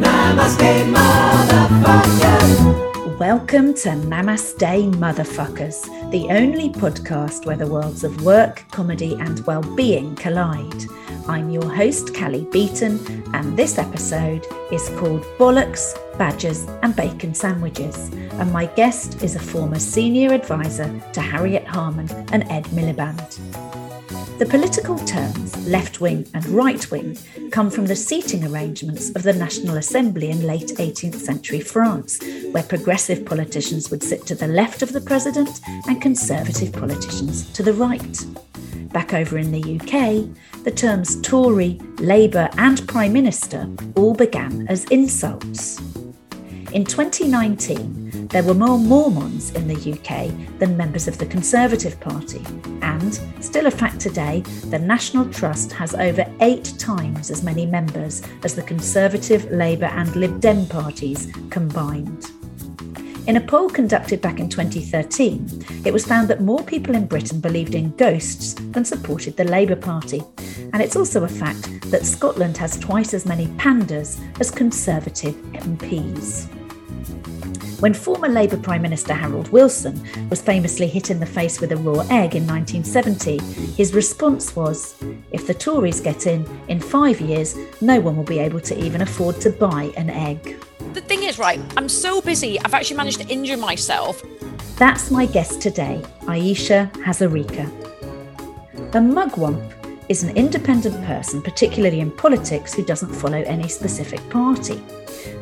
Namaste, motherfuckers. Welcome to Namaste Motherfuckers, the only podcast where the worlds of work, comedy, and well-being collide. I'm your host, Cally Beaton, and this episode is called Bollocks, Badgers, and Bacon Sandwiches. And my guest is a former senior advisor to Harriet Harman and Ed Miliband. The political terms left wing and right wing come from the seating arrangements of the National Assembly in late 18th century France, where progressive politicians would sit to the left of the president and conservative politicians to the right. Back over in the UK, the terms Tory, Labour, and Prime Minister all began as insults. In 2019, there were more Mormons in the UK than members of the Conservative Party, and, still a fact today, the National Trust has over eight times as many members as the Conservative, Labour, and Lib Dem parties combined. In a poll conducted back in 2013, it was found that more people in Britain believed in ghosts than supported the Labour Party. And it's also a fact that Scotland has twice as many pandas as Conservative MPs. When former Labour Prime Minister Harold Wilson was famously hit in the face with a raw egg in 1970, his response was If the Tories get in, in five years, no one will be able to even afford to buy an egg. The thing is, right, I'm so busy, I've actually managed to injure myself. That's my guest today, Ayesha Hazarika. A mugwump is an independent person, particularly in politics, who doesn't follow any specific party.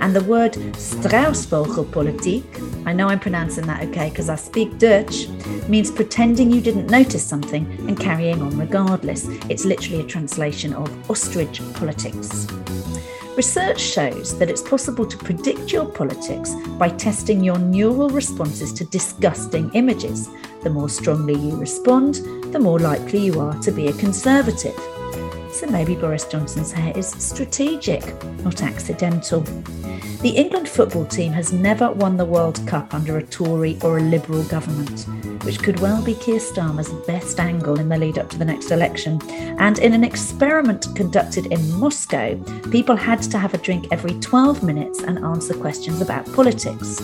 And the word struisvogelpolitiek, I know I'm pronouncing that okay because I speak Dutch, means pretending you didn't notice something and carrying on regardless. It's literally a translation of ostrich politics. Research shows that it's possible to predict your politics by testing your neural responses to disgusting images. The more strongly you respond, the more likely you are to be a conservative. So maybe Boris Johnson's hair is strategic, not accidental. The England football team has never won the World Cup under a Tory or a Liberal government, which could well be Keir Starmer's best angle in the lead up to the next election. And in an experiment conducted in Moscow, people had to have a drink every 12 minutes and answer questions about politics.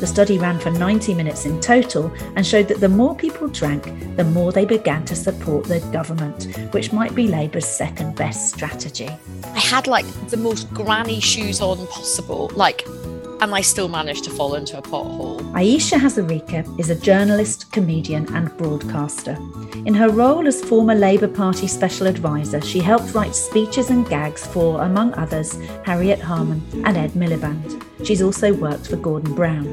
The study ran for 90 minutes in total and showed that the more people drank, the more they began to support the government, which might be Labour's second best strategy. I had like the most granny shoes on possible, like, and I still managed to fall into a pothole. Ayesha Hazarika is a journalist, comedian, and broadcaster. In her role as former Labour Party Special Advisor, she helped write speeches and gags for, among others, Harriet Harman and Ed Miliband. She's also worked for Gordon Brown.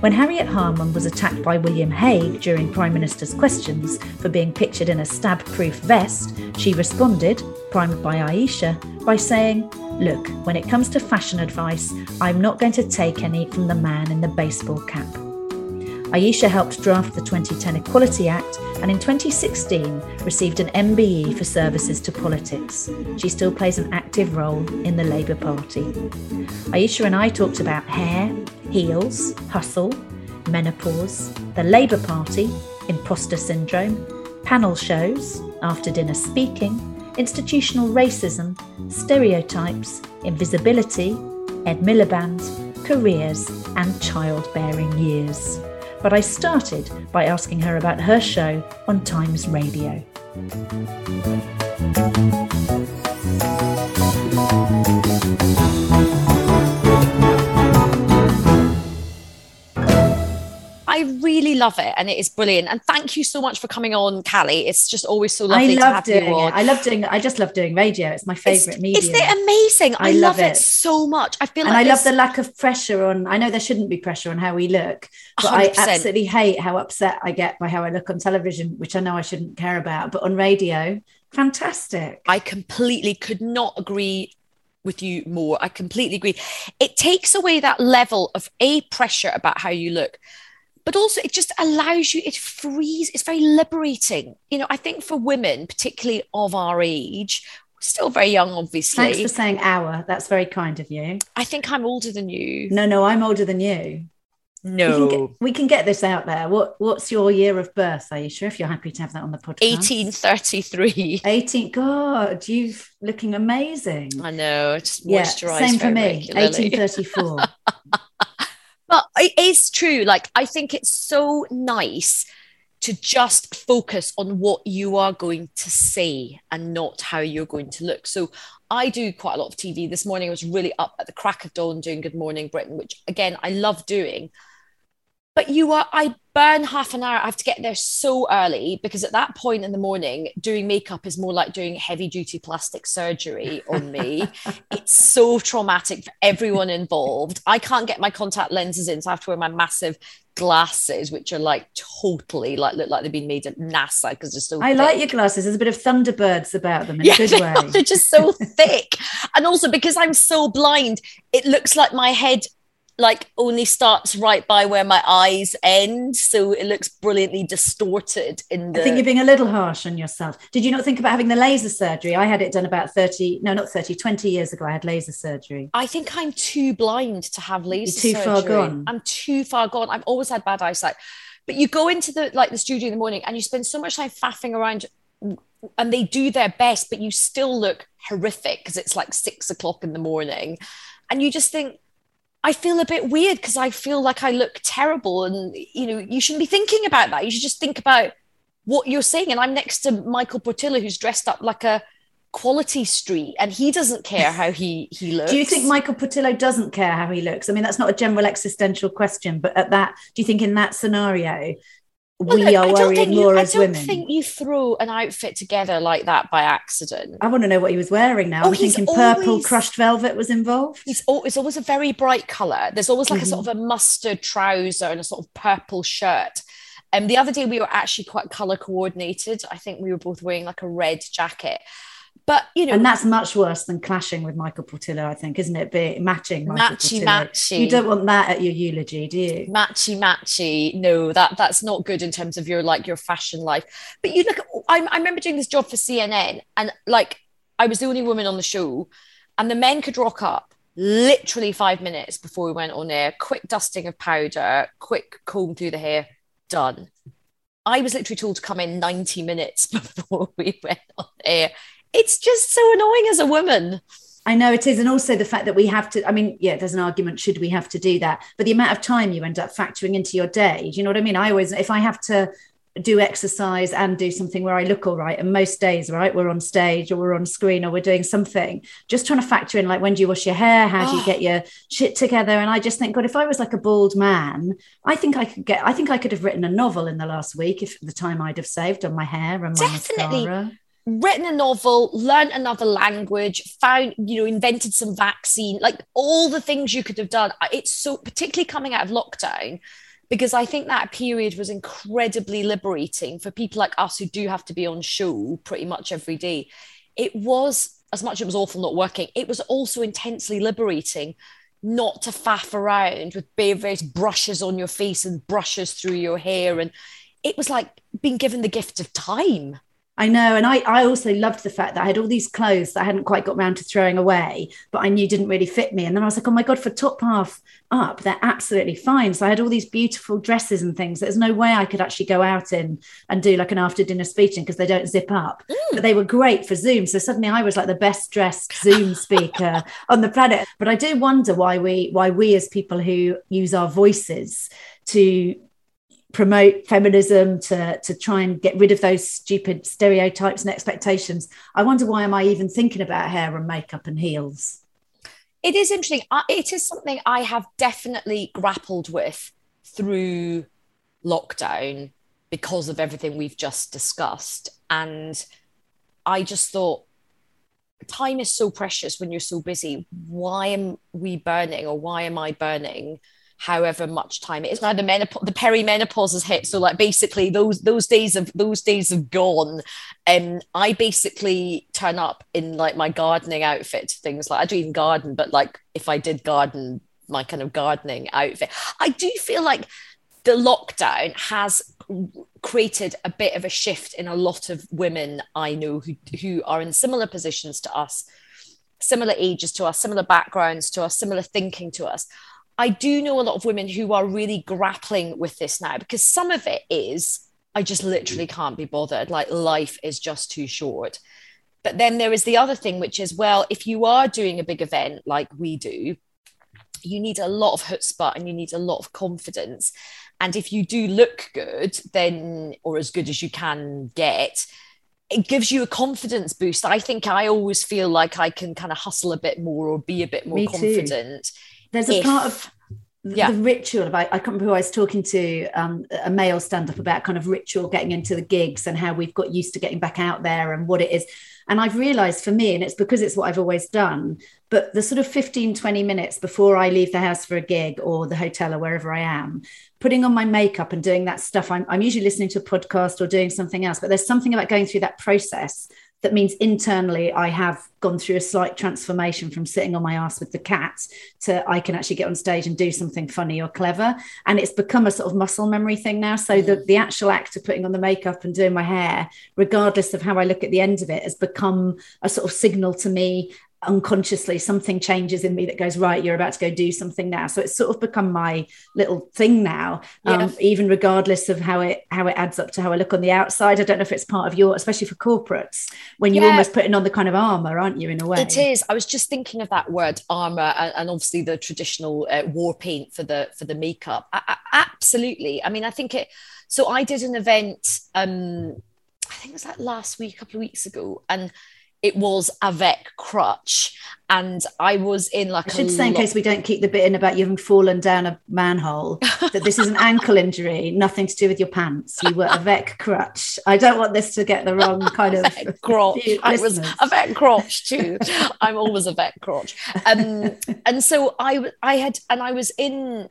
When Harriet Harman was attacked by William Hague during Prime Minister's questions for being pictured in a stab proof vest, she responded, primed by Ayesha, by saying, Look, when it comes to fashion advice, I'm not going to take any from the man in the baseball cap. Ayesha helped draft the 2010 Equality Act and in 2016 received an MBE for services to politics. She still plays an active role in the Labour Party. Ayesha and I talked about hair, heels, hustle, menopause, the Labour Party, imposter syndrome, panel shows, after dinner speaking, institutional racism, stereotypes, invisibility, Ed Miliband, careers, and childbearing years. but I started by asking her about her show on Times Radio. I really love it and it is brilliant. And thank you so much for coming on, Cally. It's just always so lovely I to love have doing you on. it. I love doing. I just love doing radio. It's my favorite It's- medium. Isn't it amazing? I, I love, love it. it. so much. I feel and like I love the lack of pressure on. I know there shouldn't be pressure on how we look, but I 100%. absolutely hate how upset I get by how I look on television, which I know I shouldn't care about. But on radio, fantastic. I completely could not agree with you more. I completely agree. It takes away that level of a pressure about how you look, but also it just allows you, it frees, it's very liberating. You know, I think for women, particularly of our age, still very young, obviously. Thanks for saying our. That's very kind of you. I think I'm older than you. No, no, I'm older than you. We can, No. get, we can get this out there. What What's your year of birth, Ayesha? If you're happy to have that on the podcast. 1833. 18. God, you're looking amazing. I know, I just Yeah, same for me. regularly. 1834. It is true. Like, I think it's so nice to just focus on what you are going to say and not how you're going to look. So, I do quite a lot of TV. This morning, I was really up at the crack of dawn doing Good Morning Britain, which again, I love doing. But you are, I burn half an hour. I have to get there so early because at that point in the morning, doing makeup is more like doing heavy duty plastic surgery on me. it's so traumatic for everyone involved. I can't get my contact lenses in, so I have to wear my massive glasses, which are like totally like look like they've been made at NASA because they're so I like your glasses. There's a bit of Thunderbirds about them in Yeah, a good they way. are. they're just so thick. And also because I'm so blind, it looks like my head like only starts right by where my eyes end. So it looks brilliantly distorted in the I think you're being a little harsh on yourself. Did you not think about having the laser surgery? I had it done about 30, no, not 30, 20 years ago. I had laser surgery. I think I'm too blind to have laser surgery. too far gone. I'm too far gone. I've always had bad eyesight. But you go into the like the studio in the morning and you spend so much time faffing around and they do their best, but you still look horrific because it's like six o'clock in the morning. And you just think, I feel a bit weird because I feel like I look terrible. And you know, you shouldn't be thinking about that. You should just think about what you're saying. And I'm next to Michael Portillo, who's dressed up like a quality street, and he doesn't care how he he looks. Do you think Michael Portillo doesn't care how he looks? I mean, that's not a general existential question, but at that, do you think in that scenario, Well, we look, are worrying think you- more I don't think you threw an outfit together like that by accident. I want to know what he was wearing now. Oh, I'm thinking purple always- crushed velvet was involved. It's, al- it's always a very bright color. There's always like a Mm-hmm. sort of a mustard trouser and a sort of purple shirt. And the other day we were actually quite color coordinated. I think we were both wearing like a red jacket. But you know, And that's much worse than clashing with Michael Portillo, I think, isn't it? Be matching Michael Matchy, Portillo. matchy. You don't want that at your eulogy, do you? matchy matchy no that that's not good in terms of your like your fashion life but you look I, I remember doing this job for cnn and like i was the only woman on the show and the men could rock up literally five minutes before we went on air quick dusting of powder quick comb through the hair done i was literally told to come in 90 minutes before we went on air it's just so annoying as a woman I know it is. And also the fact that we have to, I mean, yeah, there's an argument, should we have to do that? But the amount of time you end up factoring into your day, do you know what I mean? I always, if I have to do exercise and do something where I look all right, and most days, right, we're on stage or we're on screen or we're doing something, just trying to factor in like, when do you wash your hair? How do you get your shit together? And I just think, God, if I was like a bald man, I think I could get, I think I could have written a novel in the last week if the time I'd have saved on my hair and my Definitely. mascara. Written a novel, learned another language, found, you know, invented some vaccine, like all the things you could have done. It's so, particularly coming out of lockdown, because I think that period was incredibly liberating for people like us who do have to be on show pretty much every day. It was, as much as it was awful not working, it was also intensely liberating not to faff around with various brushes on your face and brushes through your hair. And it was like being given the gift of time. I know. And I, I also loved the fact that I had all these clothes that I hadn't quite got round to throwing away, but I knew didn't really fit me. And then I was like, oh my God, for top half up, they're absolutely fine. So I had all these beautiful dresses and things. There's no way I could actually go out in and do like an after dinner speeching because they don't zip up. Mm. But they were great for Zoom. So suddenly I was like the best dressed Zoom speaker on the planet. But I do wonder why we why we as people who use our voices to promote feminism to to try and get rid of those stupid stereotypes and expectations. I wonder why am i even thinking about hair and makeup and heels? It is interesting. It is something i have definitely grappled with through lockdown because of everything we've just discussed. And i just thought time is so precious when you're so busy. Why am we burning or why am i burning however much time it is. Now the menopause, the perimenopause has hit. So like basically those those days of those days have gone. And um, I basically turn up in like my gardening outfit, things like I don't even garden, but like if I did garden, my kind of gardening outfit. I do feel like the lockdown has created a bit of a shift in a lot of women I know who who are in similar positions to us, similar ages to us, similar backgrounds to us, similar thinking to us I do know a lot of women who are really grappling with this now because some of it is, I just literally mm-hmm. can't be bothered. Like life is just too short. But then there is the other thing, which is, well, if you are doing a big event like we do, you need a lot of chutzpah and you need a lot of confidence. And if you do look good, then, or as good as you can get, it gives you a confidence boost. I think I always feel like I can kind of hustle a bit more or be a bit more Me confident. Too there's a if, part of yeah. the ritual about I can't remember who I was talking to um, a male stand-up about kind of ritual getting into the gigs and how we've got used to getting back out there and what it is. And I've realized for me, and it's because it's what I've always done, but the sort of 15, 20 minutes before I leave the house for a gig or the hotel or wherever I am, putting on my makeup and doing that stuff, I'm, I'm usually listening to a podcast or doing something else. But there's something about going through that process that means internally I have gone through a slight transformation from sitting on my ass with the cat to I can actually get on stage and do something funny or clever. And it's become a sort of muscle memory thing now. So the, mm. the actual act of putting on the makeup and doing my hair, regardless of how I look at the end of it, has become a sort of signal to me unconsciously something changes in me that goes right you're about to go do something now. So it's sort of become my little thing now um, yeah. even regardless of how it how it adds up to how i look on the outside. I don't know if it's part of your especially for corporates when you're yeah. almost putting on the kind of armor aren't you in a way? It is. I was just thinking of that word armor and, and obviously the traditional uh, war paint for the for the makeup. I, I, absolutely. I mean i think it so i did an event um i think it was like last week a couple of weeks ago and it was avec crutch. And i was in like i should say in case we don't keep the bit in about you having fallen down a manhole that this is an ankle injury nothing to do with your pants. You were avec crutch. I don't want this to get the wrong kind of crotch i was avec crotch too i'm always avec crotch um, and so i i had and i was in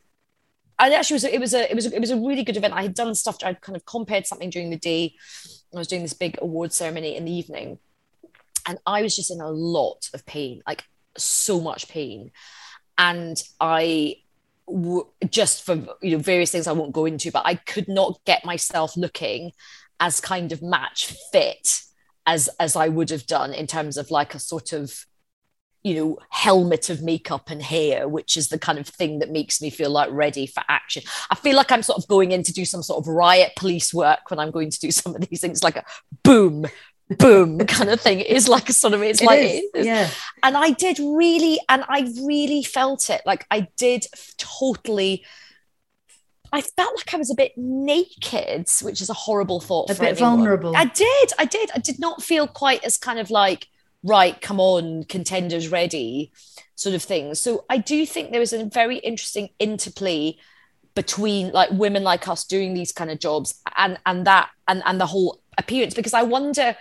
and actually was it was a it was a, it was a really good event. I had done stuff i kind of compared something during the day. I was doing this big award ceremony in the evening and I was just in a lot of pain, like so much pain. And I w- just for you know various things I won't go into, but I could not get myself looking as kind of match fit as as I would have done in terms of like a sort of you know helmet of makeup and hair which is the kind of thing that makes me feel like ready for action i feel like i'm sort of going in to do some sort of riot police work when i'm going to do some of these things like a boom boom kind of thing is like a sort of it's it like is, yeah and i did really and i really felt it like i did totally I felt like I was a bit naked, which is a horrible thought. A bit anyone. vulnerable. I did. I did. I did not feel quite as kind of like, right, come on, contenders ready, sort of thing. So I do think there is a very interesting interplay between like women like us doing these kind of jobs and and that and and the whole appearance because I wonder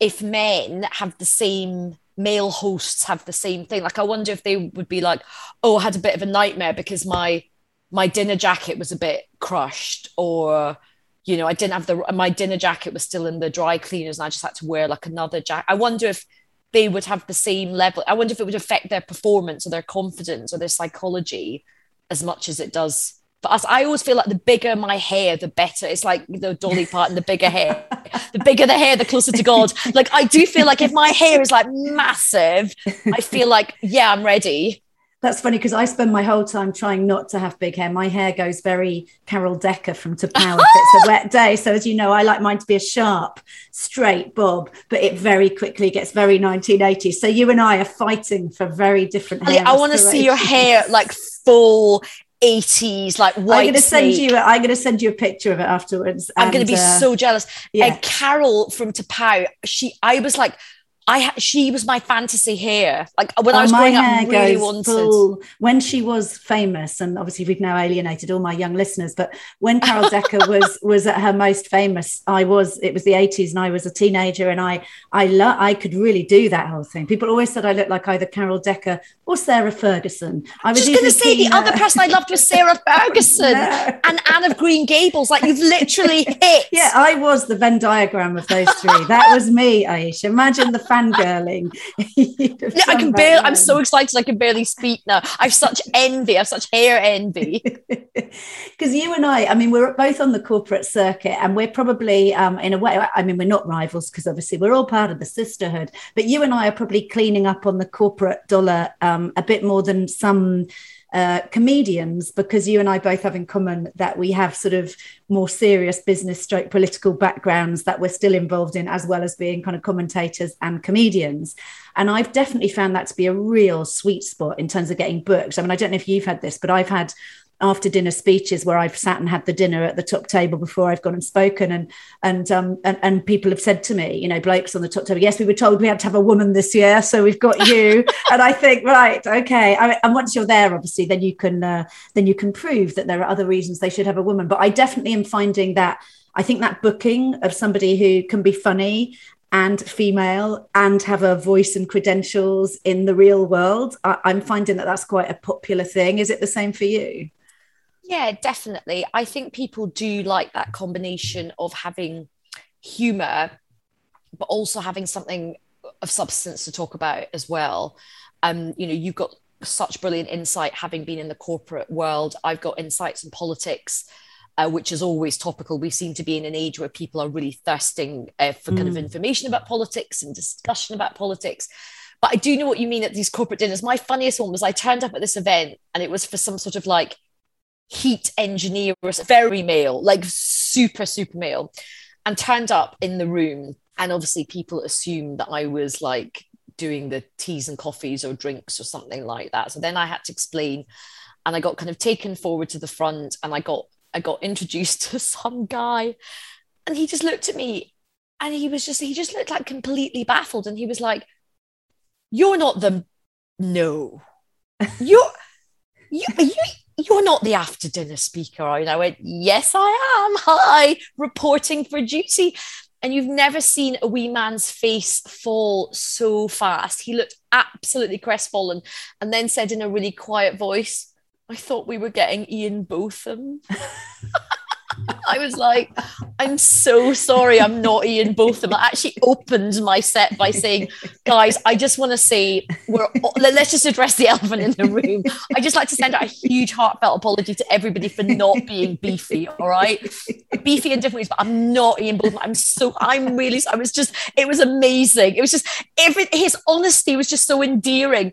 if men have the same male hosts have the same thing. Like i wonder if they would be like oh i had a bit of a nightmare because my my dinner jacket was a bit crushed or you know i didn't have the my dinner jacket was still in the dry cleaners and i just had to wear like another jacket i wonder if they would have the same level i wonder if it would affect their performance or their confidence or their psychology as much as it does for us, I always feel like the bigger my hair, the better. It's like the Dolly Parton, the bigger hair, the bigger the hair, the closer to God. Like I do feel like if my hair is like massive, I feel like yeah, I'm ready. That's funny because I spend my whole time trying not to have big hair. My hair goes very Carol Decker from T'Pau if it's a wet day. So as you know, I like mine to be a sharp, straight bob, but it very quickly gets very 1980s. So you and I are fighting for very different hair. I want to see your hair like full 80s like white I'm to send snake. you. I'm to send you a picture of it afterwards. I'm to be uh, so jealous. yeah. And Carol from T'Pau, she, I was like, I, she was my fantasy here. Like when I Oh, was my growing up, really wanted. full- when she was famous, and obviously we've now alienated all my young listeners. But when Carol Decker was was at her most famous, I was. It was the eighties, and I was a teenager, and I I lo- I could really do that whole thing. People always said I looked like either Carol Decker or Sarah Ferguson. I was just going to say the other person I loved was Sarah Ferguson No. and Anne of Green Gables. Like you've literally hit. Yeah, I was the Venn diagram of those three. That was me, Ayesha. Imagine the fangirling. Yeah, I can barely, I'm so excited. I can barely speak now. I've such envy. I've such hair envy. because you and I, I mean, we're both on the corporate circuit, and we're probably, um, in a way, I mean, we're not rivals because obviously we're all part of the sisterhood. But you and I are probably cleaning up on the corporate dollar um, a bit more than some uh, comedians because you and I both have in common that we have sort of more serious business stroke political backgrounds that we're still involved in as well as being kind of commentators and comedians. And I've definitely found that to be a real sweet spot in terms of getting booked. I mean I don't know if you've had this but I've had after dinner speeches where I've sat and had the dinner at the top table before I've gone and spoken and and um and, and people have said to me, you know, blokes on the top table, yes, we were told we had to have a woman this year, so we've got you. and I think, right, okay. I mean, and once you're there, obviously, then you can uh, then you can prove that there are other reasons they should have a woman. But I definitely am finding that I think that booking of somebody who can be funny and female and have a voice and credentials in the real world, I, I'm finding that that's quite a popular thing. Is it the same for you? Yeah, definitely. I think people do like that combination of having humor, but also having something of substance to talk about as well. Um, you know, you've got such brilliant insight having been in the corporate world. I've got insights in politics. Uh, which is always topical. We seem to be in an age where people are really thirsting uh, for kind of information about politics and discussion about politics. But I do know what you mean at these corporate dinners. My funniest one was I turned up at this event and it was for some sort of like heat engineer, very male, like super, super male, and turned up in the room. And obviously, people assumed that I was like doing the teas and coffees or drinks or something like that. So then I had to explain, and I got kind of taken forward to the front, and I got I got introduced to some guy, and he just looked at me, and he was just he just looked like completely baffled, and he was like, "You're not the no, you're you you." You're not the after dinner speaker. are you?" And I went, Yes, I am. Hi, reporting for duty. And you've never seen a wee man's face fall so fast. He looked absolutely crestfallen and then said in a really quiet voice, I thought we were getting Ian Botham. I was like, I'm so sorry, I'm not Ian Botham. I actually opened my set by saying, guys, I just want to say, we're let's just address the elephant in the room. I just like to send out a huge heartfelt apology to everybody for not being beefy. All right, beefy in different ways, but I'm not Ian Botham. I'm so, I'm really, I was just, it was amazing. It was just every his honesty was just so endearing.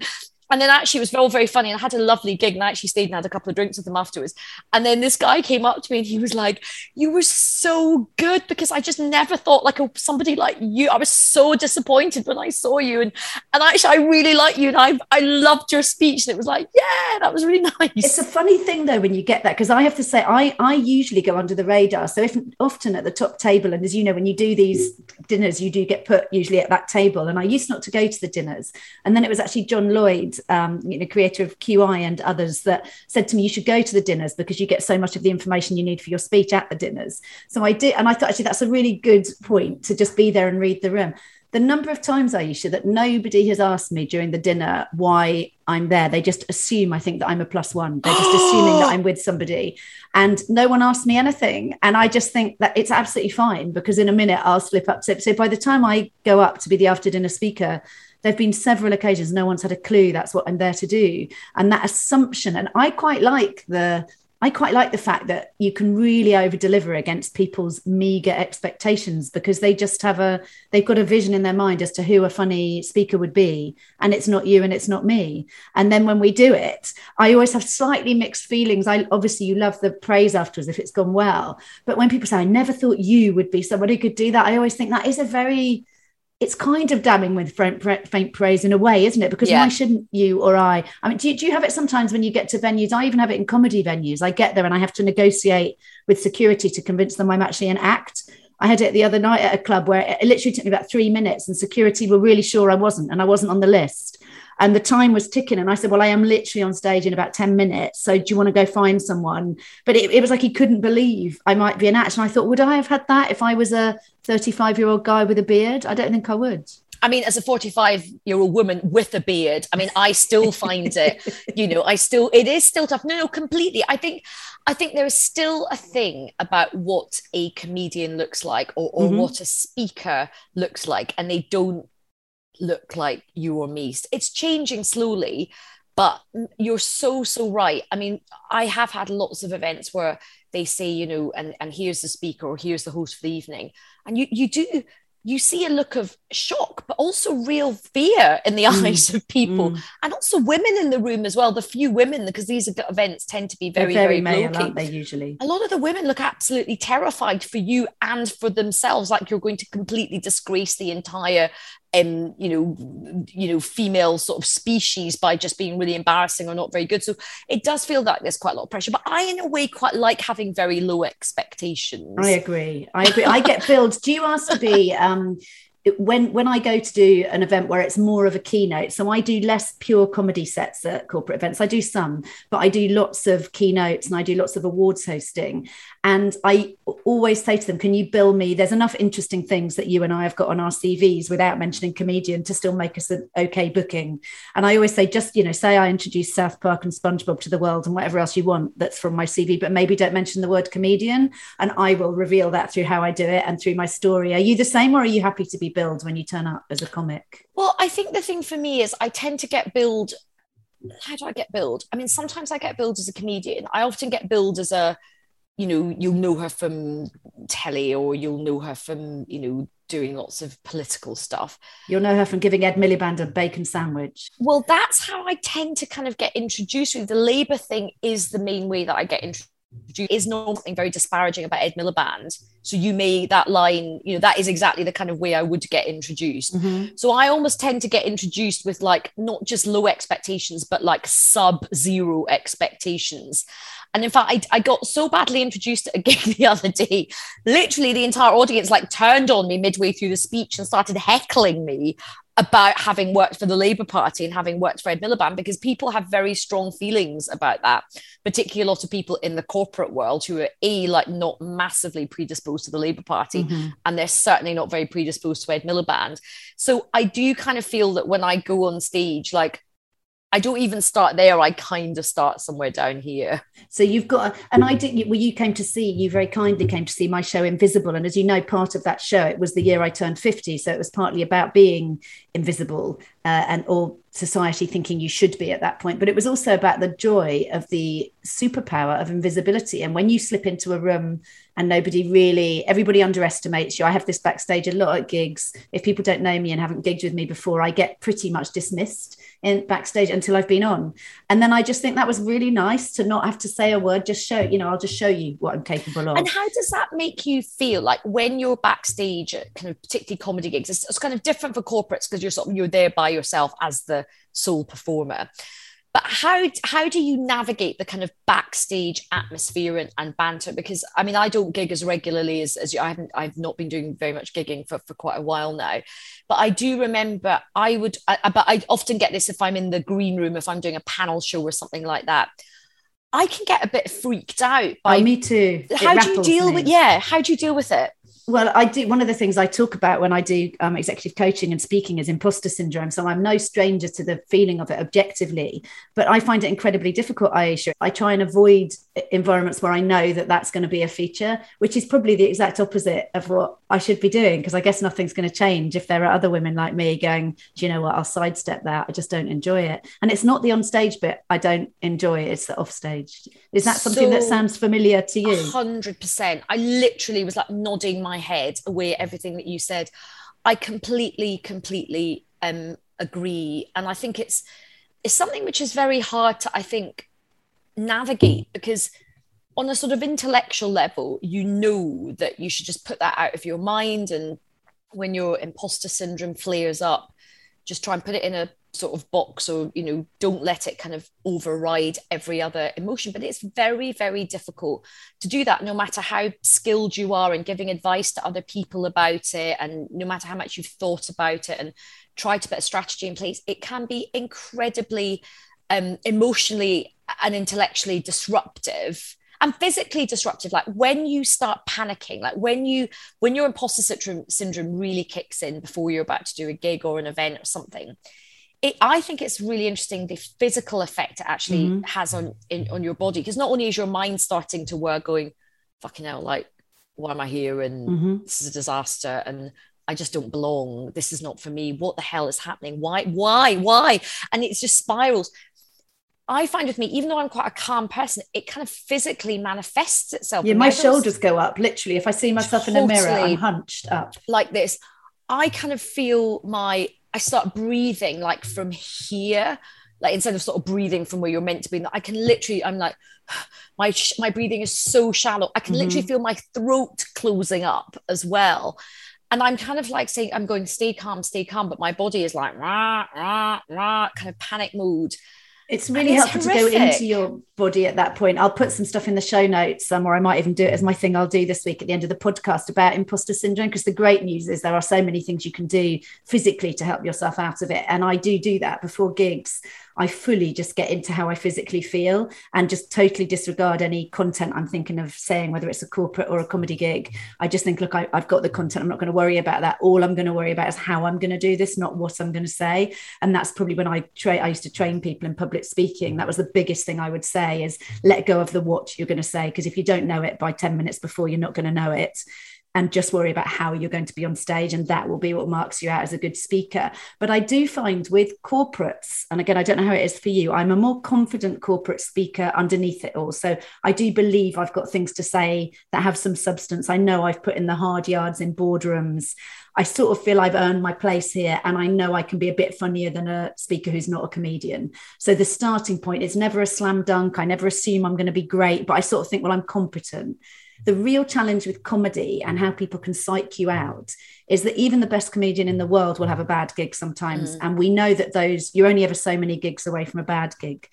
And then actually, it was all very funny. And I had a lovely gig, and I actually stayed and had a couple of drinks with them afterwards. And then this guy came up to me, and he was like, "You were so good because I just never thought like a, somebody like you. I was so disappointed when I saw you, and and actually, I really like you, and I I loved your speech. And it was like, yeah, that was really nice. It's a funny thing though when you get that because I have to say I I usually go under the radar. So if often at the top table, and as you know, when you do these dinners, you do get put usually at that table. And I used not to go to the dinners, and then it was actually John Lloyd, um, you know, creator of QI and others, that said to me, "You should go to the dinners because you get so much of the information you need for your speech at the dinners." So I did, and I thought actually that's a really good point to just be there and read the room the number of times, Ayesha, that nobody has asked me during the dinner why I'm there. They just assume I think that I'm a plus one. They're just assuming that I'm with somebody. And no one asked me anything. And I just think that it's absolutely fine because in a minute I'll slip up. So, so by the time I go up to be the after dinner speaker, there have been several occasions no one's had a clue that's what I'm there to do. And that assumption, and I quite like the I quite like the fact that you can really over deliver against people's meager expectations because they just have a they've got a vision in their mind as to who a funny speaker would be. And it's not you and it's not me. And then when we do it i always have slightly mixed feelings. I obviously you love the praise afterwards if it's gone well. But when people say i never thought you would be somebody who could do that i always think that is a very it's kind of damning with faint, praise in a way, isn't it? Because yeah. why shouldn't you or I? I mean, do you, do you have it sometimes when you get to venues? I even have it in comedy venues. I get there and I have to negotiate with security to convince them I'm actually an act. I had it the other night at a club where it literally took me about three minutes, and security were really sure I wasn't, and I wasn't on the list. And the time was ticking. And I said, Well, I am literally on stage in about 10 minutes. So do you want to go find someone? But it, it was like he couldn't believe I might be an actor. And I thought, Would I have had that if I was a 35 year old guy with a beard? I don't think I would. I mean, as a 45 year old woman with a beard, I mean, I still find it, you know, I still, it is still tough. No, no, completely. I think, I think there is still a thing about what a comedian looks like or, or mm-hmm. what a speaker looks like. And they don't look like you or me. It's changing slowly, but you're so, so right. I mean, I have had lots of events where they say, you know, and, and here's the speaker or here's the host for the evening. And you, you do, you see a look of shock, but also real fear in the mm. eyes of people, mm. and also women in the room as well. The few women, because these events tend to be very, very, very male, aren't they? Usually, a lot of the women look absolutely terrified for you and for themselves, like you're going to completely disgrace the entire um, you know, you know, female sort of species by just being really embarrassing or not very good. So it does feel like there's quite a lot of pressure. But I, in a way, quite like having very low expectations. I agree. I agree. I get filled. Do you ask to be um, when when I go to do an event where it's more of a keynote, so I do less pure comedy sets at corporate events. I do some, but I do lots of keynotes and I do lots of awards hosting. And I always say to them, "Can you bill me? There's enough interesting things that you and I have got on our CVs without mentioning comedian to still make us an okay booking." And I always say, just you know, say I introduce South Park and SpongeBob to the world and whatever else you want that's from my CV, but maybe don't mention the word comedian, and I will reveal that through how I do it and through my story. Are you the same, or are you happy to be billed when you turn up as a comic? Well, I think the thing for me is I tend to get billed. How do I get billed? I mean, sometimes I get billed as a comedian. I often get billed as a, you know, you'll know her from telly or you'll know her from, you know, doing lots of political stuff. You'll know her from giving Ed Miliband a bacon sandwich. Well, that's how I tend to kind of get introduced. With the Labour thing is the main way that I get introduced is not something very disparaging about Ed Miliband. So you may that line, you know, that is exactly the kind of way I would get introduced. Mm-hmm. So I almost tend to get introduced with like not just low expectations, but like sub zero expectations. And in fact, I, I got so badly introduced at a gig the other day. Literally, the entire audience like turned on me midway through the speech and started heckling me about having worked for the Labour Party and having worked for Ed Miliband because people have very strong feelings about that, particularly a lot of people in the corporate world who are a like not massively predisposed to the Labour Party, mm-hmm. and they're certainly not very predisposed to Ed Miliband. So I do kind of feel that when I go on stage, like I don't even start there. I kind of start somewhere down here. So you've got, and I did. Well, you came to see. You very kindly came to see my show Invisible, and as you know, part of that show it was the year I turned fifty, so it was partly about being invisible uh, and or society thinking you should be at that point. But it was also about the joy of the superpower of invisibility. And when you slip into a room and nobody really everybody underestimates you i have this backstage a lot at gigs if people don't know me and haven't gigged with me before i get pretty much dismissed in backstage until i've been on and then i just think that was really nice to not have to say a word just show you know i'll just show you what i'm capable of and how does that make you feel like when you're backstage at kind of particularly comedy gigs it's, it's kind of different for corporates because you're sort of you're there by yourself as the sole performer. But how how do you navigate the kind of backstage atmosphere and, and banter? Because i mean i don't gig as regularly as, as you i haven't i've not been doing very much gigging for, for quite a while now. But i do remember i would I, but i often get this if i'm in the green room if i'm doing a panel show or something like that. I can get a bit freaked out by, oh, me too. How do you deal me. with yeah how do you deal with it well i do one of the things i talk about when i do um, executive coaching and speaking is imposter syndrome. So i'm no stranger to the feeling of it objectively but i find it incredibly difficult ayesha i try and avoid environments where i know that that's going to be a feature which is probably the exact opposite of what i should be doing because i guess nothing's going to change if there are other women like me going do you know what? I'll sidestep that. I just don't enjoy it. And it's not the on stage bit i don't enjoy it's the off stage is that something so, that sounds familiar to you? 100% i literally was like nodding my head away everything that you said. I completely, completely um, agree, and I think it's it's something which is very hard to I think navigate because on a sort of intellectual level, you know that you should just put that out of your mind and when your imposter syndrome flares up, just try and put it in a sort of box or you know don't let it kind of override every other emotion. But it's very very difficult to do that no matter how skilled you are in giving advice to other people about it and no matter how much you've thought about it and tried to put a strategy in place. It can be incredibly um, emotionally and intellectually disruptive and physically disruptive. Like when you start panicking like when you when your imposter syndrome syndrome really kicks in before you're about to do a gig or an event or something it, I think it's really interesting the physical effect it actually mm-hmm. has on in, on your body. Because not only is your mind starting to work going fucking hell like why am I here? And mm-hmm. this is a disaster and I just don't belong. This is not for me. What the hell is happening? Why why why? And it's just spirals I find with me, even though I'm quite a calm person, it kind of physically manifests itself. Yeah, my shoulders go up. Literally, if I see myself totally in a mirror, I'm hunched up like this. I kind of feel my. I start breathing like from here, like instead of sort of breathing from where you're meant to be. I can literally. I'm like, my my breathing is so shallow. I can mm-hmm. literally feel my throat closing up as well. And I'm kind of like saying, I'm going, stay calm, stay calm. But my body is like, rah, rah, rah, kind of panic mode it's really helpful to go into your body at that point. I'll put some stuff in the show notes, um, or I might even do it as my thing I'll do this week at the end of the podcast about imposter syndrome. Because the great news is there are so many things you can do physically to help yourself out of it. And I do do that before gigs. I fully just get into how I physically feel and just totally disregard any content I'm thinking of saying, whether it's a corporate or a comedy gig. I just think, look, I, have got the content. I'm not going to worry about that. All I'm going to worry about is how I'm going to do this, not what I'm going to say. And that's probably when I train. I used to train people in public speaking. That was the biggest thing I would say is let go of the what you're going to say because if you don't know it by 10 minutes before, you're not going to know it and just worry about how you're going to be on stage and that will be what marks you out as a good speaker. But i do find with corporates and again i don't know how it is for you i'm a more confident corporate speaker underneath it all. So i do believe i've got things to say that have some substance. I know i've put in the hard yards in boardrooms. I sort of feel i've earned my place here and i know i can be a bit funnier than a speaker who's not a comedian. So the starting point is never a slam dunk. I never assume i'm going to be great but i sort of think well i'm competent the real challenge with comedy and how people can psych you out is that even the best comedian in the world will have a bad gig sometimes. Mm. And we know that those, you're only ever so many gigs away from a bad gig.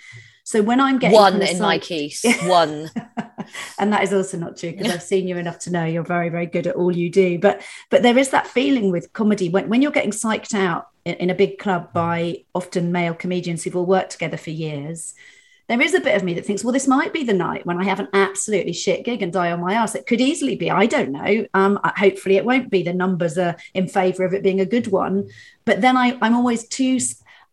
So when I'm getting one in my case, one, and that is also not true because I've seen you enough to know you're very, very good at all you do. But but there is that feeling with comedy when, when you're getting psyched out in, in a big club by often male comedians who've all worked together for years there is a bit of me that thinks, well, this might be the night when I have an absolutely shit gig and die on my ass. It could easily be. I don't know. Um, hopefully, it won't be. The numbers are in favour of it being a good one. But then I, I'm always too.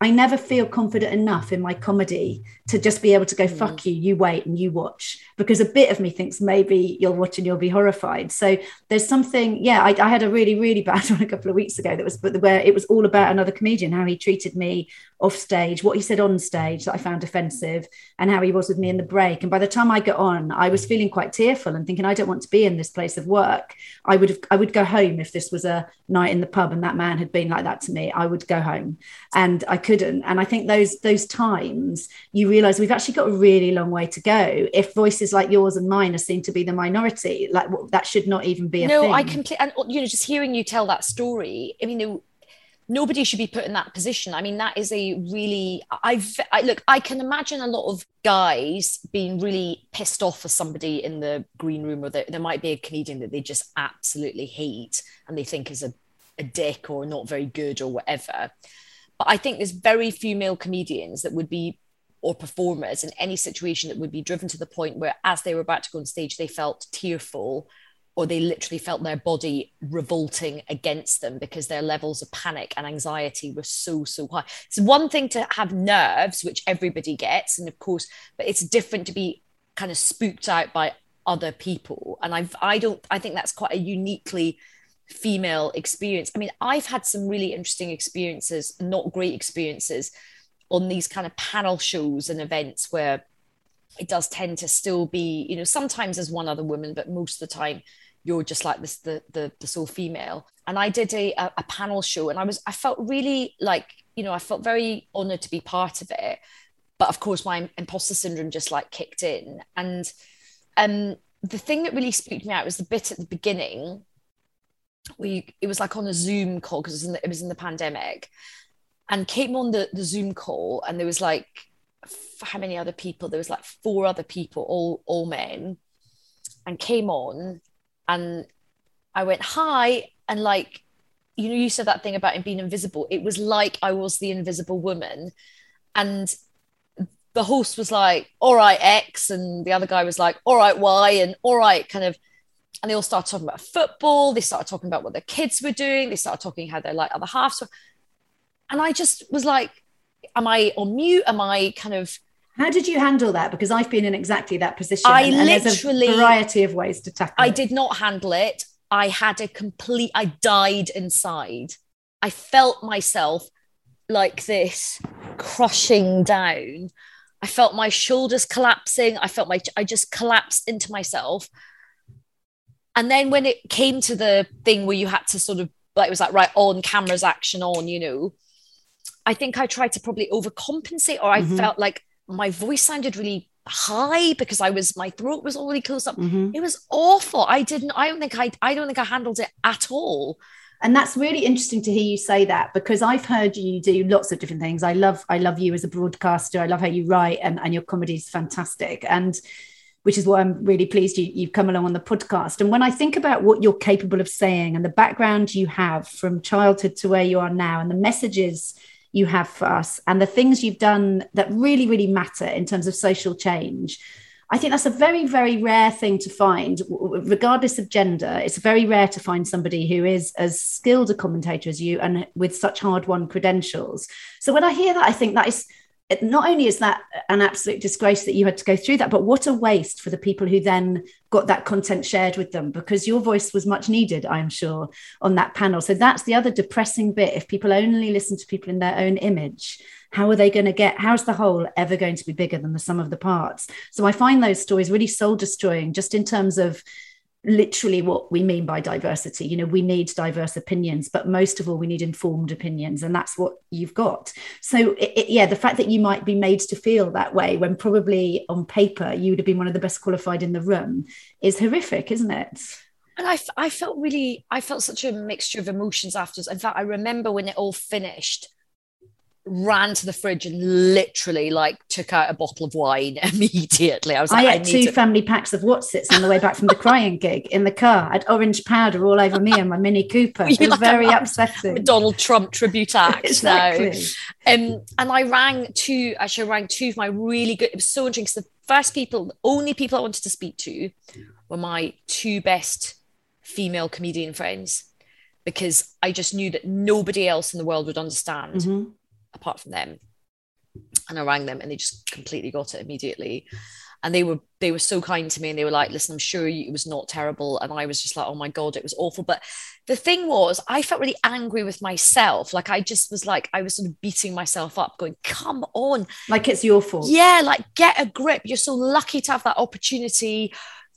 I never feel confident enough in my comedy to just be able to go, mm. fuck you, you wait and you watch. Because a bit of me thinks maybe you'll watch and you'll be horrified. So there's something, yeah, I, I had a really, really bad one a couple of weeks ago that was where it was all about another comedian, how he treated me off stage, what he said on stage that I found offensive, and how he was with me in the break. And by the time I got on, I was feeling quite tearful and thinking, I don't want to be in this place of work. I would have, I would go home if this was a night in the pub and that man had been like that to me. I would go home, and I couldn't. And I think those those times you realize we've actually got a really long way to go. If voices like yours and mine are seen to be the minority, like that should not even be a no, thing. I completely, and you know, just hearing you tell that story, I mean, nobody should be put in that position. I mean, that is a really, I've, I look, I can imagine a lot of guys being really pissed off for somebody in the green room, or that there might be a comedian that they just absolutely hate and they think is a, a dick or not very good or whatever. But I think there's very few male comedians that would be or performers in any situation that would be driven to the point where as they were about to go on stage they felt tearful or they literally felt their body revolting against them because their levels of panic and anxiety were so so high. It's one thing to have nerves which everybody gets and of course but it's different to be kind of spooked out by other people. And i've i don't i think that's quite a uniquely female experience. I mean i've had some really interesting experiences not great experiences on these kind of panel shows and events where it does tend to still be you know sometimes there's one other woman but most of the time you're just like this the the, the sole female. And i did a, a panel show and i was i felt really like you know i felt very honored to be part of it. But of course my imposter syndrome just like kicked in. And um the thing that really spooked me out was the bit at the beginning. We it was like on a Zoom call because it, it was in the pandemic, and came on the the Zoom call, and there was like how many other people? There was like four other people, all all men, and came on, and I went hi, and like you know, you said that thing about him being invisible. It was like I was the invisible woman, and the host was like, "All right, X," and the other guy was like, "All right, Y," and "All right," kind of and they all started talking about football. They started talking about what their kids were doing. They started talking how their like other halves were. And I just was like, am I on mute? Am I kind of how did you handle that? Because I've been in exactly that position. I and, and literally there's a variety of ways to tackle I it. did not handle it. I had a complete I died inside. I felt myself like this crushing down. I felt my shoulders collapsing. I felt my I just collapsed into myself. And then when it came to the thing where you had to sort of like it was like right on cameras action on, you know, I think I tried to probably overcompensate or I Mhm. felt like my voice sounded really high because I was my throat was already closed up. Mhm. It was awful. I didn't I don't think I I don't think I handled it at all. and that's really interesting to hear you say that because I've heard you do lots of different things. I love I love you as a broadcaster. I love how you write and, and your comedy is fantastic. And which is why I'm really pleased you, you've come along on the podcast. And when I think about what you're capable of saying and the background you have from childhood to where you are now and the messages you have for us and the things you've done that really, really matter in terms of social change, I think that's a very, very rare thing to find, regardless of gender. It's very rare to find somebody who is as skilled a commentator as you and with such hard won credentials. So when I hear that, I think that is not only is that an absolute disgrace that you had to go through that, but what a waste for the people who then got that content shared with them because your voice was much needed, I'm sure, on that panel. So that's the other depressing bit. If people only listen to people in their own image, how are they going to get how's the whole ever going to be bigger than the sum of the parts so i find those stories really soul destroying just in terms of literally what we mean by diversity. You know we need diverse opinions but most of all we need informed opinions and that's what you've got. So it, it- yeah the fact that you might be made to feel that way when probably on paper you would have been one of the best qualified in the room is horrific isn't it? And I, I felt really, I felt such a mixture of emotions afterwards. In fact, I remember when it all finished, ran to the fridge and literally like took out a bottle of wine immediately. I was like, I, ate need two to. family packs of Wotsits on the way back from the crying gig in the car. I had orange powder all over me and my Mini Cooper. It was like a very Donald- upsetting. Donald Trump tribute act exactly. Um, and I rang two, actually, I rang two of my really good, it was so interesting. 'cause the first people, the only people I wanted to speak to were my two best female comedian friends because I just knew that nobody else in the world would understand Mhm. Apart from them. And I rang them and they just completely got it immediately. And they were they were so kind to me and they were like, listen, I'm sure it was not terrible. And I was just like, oh my God, it was awful. But the thing was, I felt really angry with myself. Like I just was like, I was sort of beating myself up, going, come on, Like it's your fault. yeah, like get a grip. You're so lucky to have that opportunity.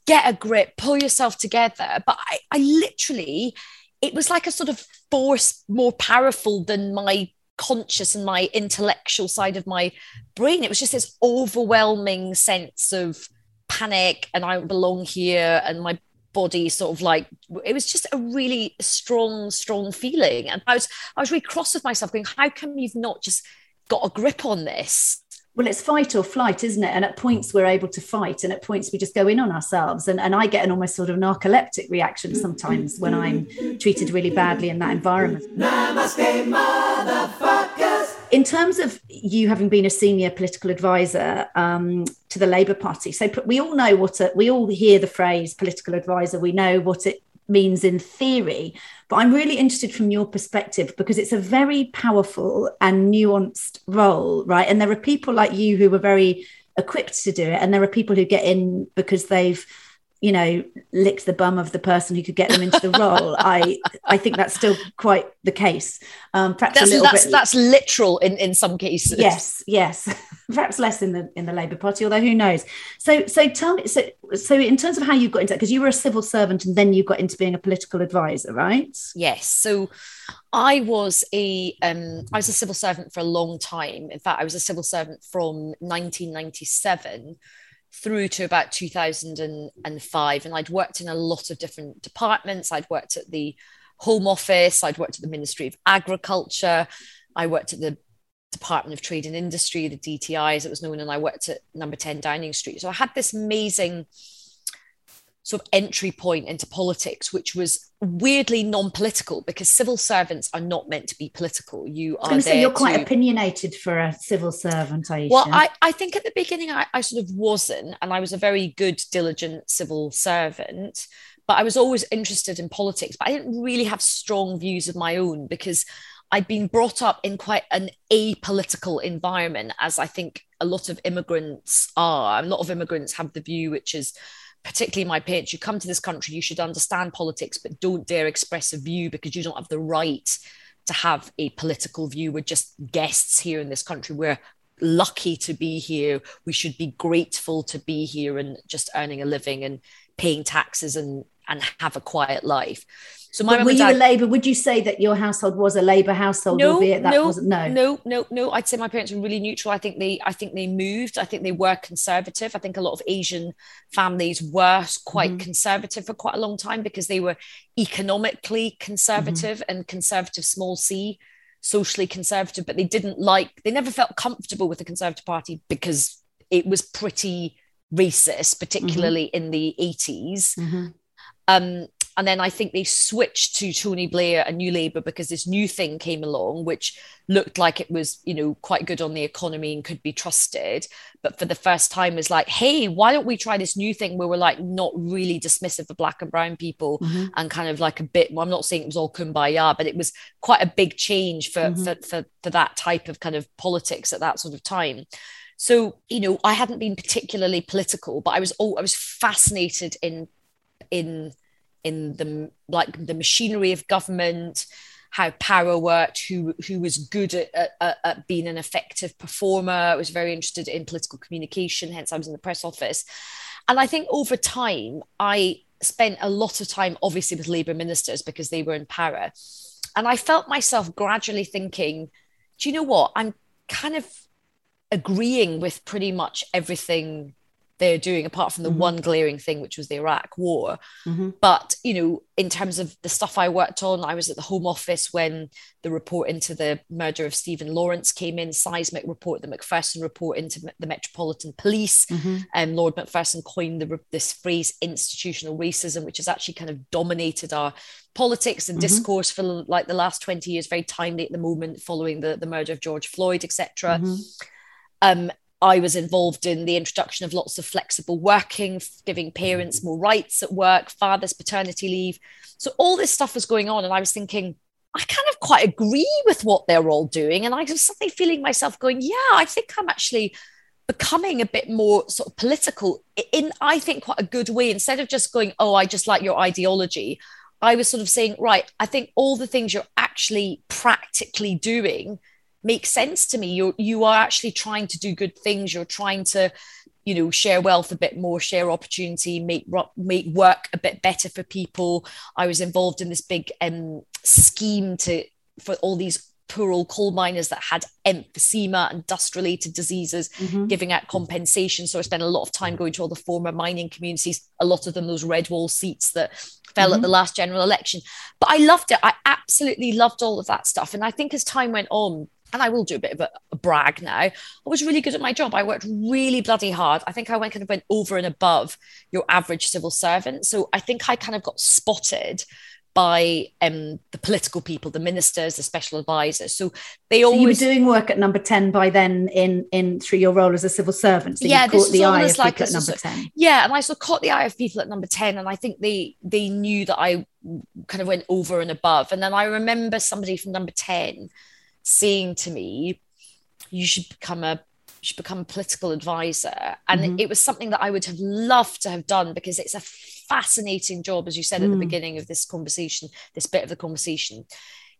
Get a grip, pull yourself together. But I, I literally, it was like a sort of force more powerful than my conscious and my intellectual side of my brain. It was just this overwhelming sense of panic and I don't belong here and my body sort of like it was just a really strong strong feeling and i was i was really cross with myself going how come you've not just got a grip on this Well, it's fight or flight, isn't it? And at points we're able to fight, and at points we just go in on ourselves. And, and I get an almost sort of narcoleptic reaction sometimes when I'm treated really badly in that environment. Namaste, motherfuckers. in terms of you having been a senior political advisor um, to the Labour Party, so we all know what a, we all hear the phrase political advisor. We know what it means in theory, but I'm really interested from your perspective because it's a very powerful and nuanced role, right? And there are people like you who are very equipped to do it, and there are people who get in because they've you know licked the bum of the person who could get them into the role i i think that's still quite the case. Um perhaps a that's little that's bit that's literal in in some cases. Yes yes. Perhaps less in the in the labour party although who knows? So so tell me so so in terms of how you got into because you were a civil servant and then you got into being a political advisor right? Yes. So i was a um i was a civil servant for a long time. In fact i was a civil servant from 1997 through to about 2005 and i'd worked in a lot of different departments i'd worked at the Home Office, I'd worked at the Ministry of Agriculture, I worked at the Department of Trade and Industry, the DTI as it was known, and I worked at number 10 Downing Street. So I had this amazing sort of entry point into politics, which was weirdly non-political because civil servants are not meant to be political. You are there say you're quite to... opinionated for a civil servant, Ayesha. Well, I, I think at the beginning I, I sort of wasn't, and I was a very good, diligent civil servant. But I was always interested in politics, but I didn't really have strong views of my own because I'd been brought up in quite an apolitical environment, as I think a lot of immigrants are. A lot of immigrants have the view, which is particularly my parents, you come to this country, you should understand politics, but don't dare express a view because you don't have the right to have a political view. We're just guests here in this country. We're lucky to be here. We should be grateful to be here and just earning a living and paying taxes and and have a quiet life. So my were you dad, a Labour? Would you say that your household was a Labour household? No, albeit that no, wasn't no, no, no, no. I'd say my parents were really neutral. I think they, I think they moved. I think they were conservative. I think a lot of Asian families were quite mm-hmm. conservative for quite a long time because they were economically conservative mm-hmm. and conservative small c, socially conservative. But they didn't like. They never felt comfortable with the Conservative Party because it was pretty racist, particularly mm-hmm. in the 80s. Mm-hmm. Um, and then I think they switched to Tony Blair and New Labour because this new thing came along, which looked like it was, you know, quite good on the economy and could be trusted. But for the first time, was like, hey, why don't we try this new thing where we're like not really dismissive of black and brown people mm-hmm. and kind of like a bit. Well, I'm not saying it was all kumbaya, but it was quite a big change for, mm-hmm. for, for for that type of kind of politics at that sort of time. So, you know, I hadn't been particularly political, but I was all I was fascinated in in in the like the machinery of government how power worked who who was good at, at, at, being an effective performer I was very interested in political communication hence i was in the press office. And i think over time i spent a lot of time obviously with labour ministers because they were in power. And i felt myself gradually thinking do you know what? I'm kind of agreeing with pretty much everything they're doing apart from the mm-hmm. one glaring thing which was the iraq war mm-hmm. but you know in terms of the stuff i worked on i was at the home office when the report into the murder of stephen lawrence came in seismic report the macpherson report into the metropolitan police mm-hmm. and lord macpherson coined the, this phrase institutional racism which has actually kind of dominated our politics and mm-hmm. discourse for like the last 20 years very timely at the moment following the, the murder of george floyd etc mm-hmm. um, I was involved in the introduction of lots of flexible working, giving parents mm-hmm. more rights at work, fathers' paternity leave. So all this stuff was going on. And I was thinking, I kind of quite agree with what they're all doing. And I was suddenly feeling myself going, yeah, I think I'm actually becoming a bit more sort of political in, I think, quite a good way. Instead of just going, oh, I just like your ideology, I was sort of saying, right, I think all the things you're actually practically doing makes sense to me. You you are actually trying to do good things. You're trying to you know share wealth a bit more share opportunity make make work a bit better for people. I was involved in this big um, scheme to for all these poor old coal miners that had emphysema and dust related diseases mm-hmm. giving out compensation. So i spent a lot of time going to all the former mining communities a lot of them those red wall seats that fell mm-hmm. at the last general election. But i loved it. I absolutely loved all of that stuff. And i think as time went on and I will do a bit of a, a, brag now. I was really good at my job. I worked really bloody hard. I think I went kind of went over and above your average civil servant. So I think I kind of got spotted by um, the political people, the ministers, the special advisors. So they always so you were doing work at number 10 by then in in through your role as a civil servant. So yeah, you caught the eye of like people at number 10. Yeah, and I sort of caught the eye of people at number 10. And I think they they knew that I kind of went over and above. And then I remember somebody from number 10 saying to me, you should become a you should become a political advisor. And mm-hmm. it was something that I would have loved to have done because it's a fascinating job, as you said mm. at the mm. beginning of this conversation, this bit of the conversation.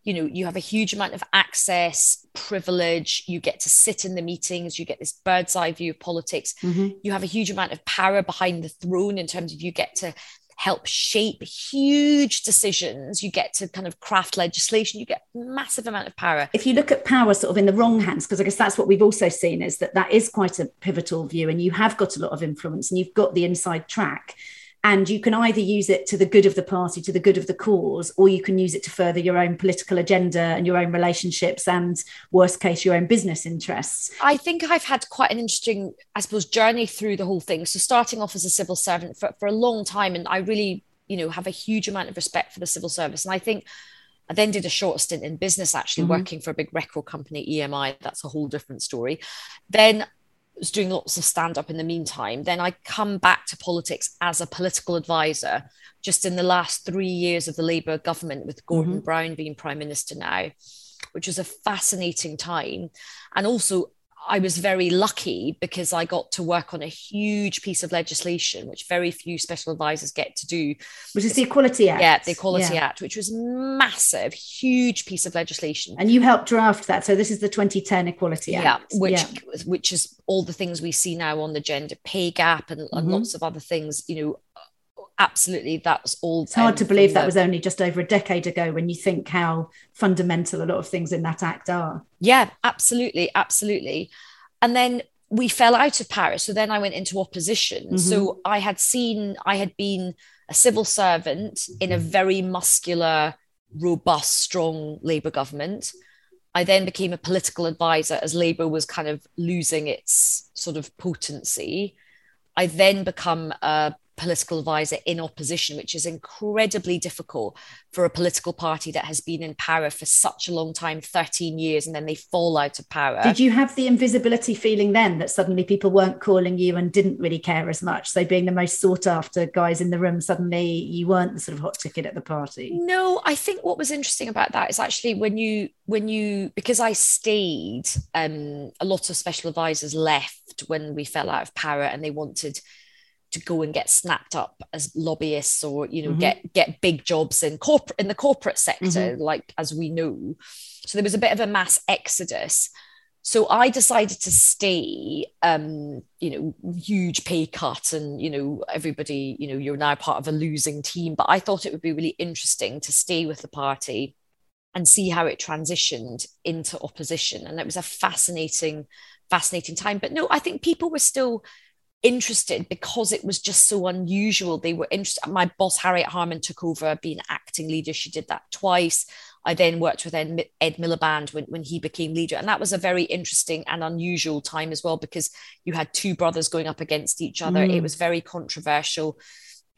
You know, you have a huge amount of access, privilege. You get to sit in the meetings. You get this bird's eye view of politics. Mm-hmm. You have a huge amount of power behind the throne in terms of you get to help shape huge decisions. You get to kind of craft legislation. You get massive amount of power. If you look at power sort of in the wrong hands, because I guess that's what we've also seen is that that is quite a pivotal view, and you have got a lot of influence and you've got the inside track. And you can either use it to the good of the party to the good of the cause or you can use it to further your own political agenda and your own relationships and worst case your own business interests i think i've had quite an interesting i suppose journey through the whole thing so starting off as a civil servant for, for a long time and i really you know have a huge amount of respect for the civil service and i think I then did a short stint in business, actually mm-hmm. working for a big record company, EMI. That's a whole different story. Then was doing lots of stand up in the meantime. Then I come back to politics as a political advisor just in the last three years of the Labour government with Gordon mm-hmm. Brown being prime minister now, which was a fascinating time. And also I was very lucky because I got to work on a huge piece of legislation, which very few special advisors get to do. Which is the Equality Act. Yeah, the Equality yeah. Act, which was massive, huge piece of legislation. And you helped draft that. So this is the 2010 Equality Act. Yeah, which yeah. which is all the things we see now on the gender pay gap and, and mm-hmm. lots of other things, you know, absolutely that's all it's hard to believe that was only just over a decade ago when you think how fundamental a lot of things in that act are. Yeah absolutely absolutely. And then we fell out of paris so then i went into opposition. Mm-hmm. so i had seen i had been a civil servant in a very muscular robust strong labour government. I then became a political advisor as Labour was kind of losing its sort of potency. I then become a political advisor in opposition, which is incredibly difficult for a political party that has been in power for such a long time 13 years and then they fall out of power. Did you have the invisibility feeling then that suddenly people weren't calling you and didn't really care as much? So, being the most sought after guys in the room, suddenly you weren't the sort of hot ticket at the party? No, I think what was interesting about that is actually when you, when you, because I stayed, um, a lot of special advisors left when we fell out of power and they wanted to go and get snapped up as lobbyists or you know mm-hmm. get get big jobs in corporate in the corporate sector mm-hmm. like as we know. So there was a bit of a mass exodus. So i decided to stay um you know huge pay cut and you know everybody you know you're now part of a losing team. But i thought it would be really interesting to stay with the party and see how it transitioned into opposition. And it was a fascinating fascinating time. But no i think people were still interested because it was just so unusual. They were interested. My boss, Harriet Harman, took over being acting leader. She did that twice. I then worked with Ed, Ed Miliband when, when he became leader. And that was a very interesting and unusual time as well, because you had two brothers going up against each other. Mm. It was very controversial.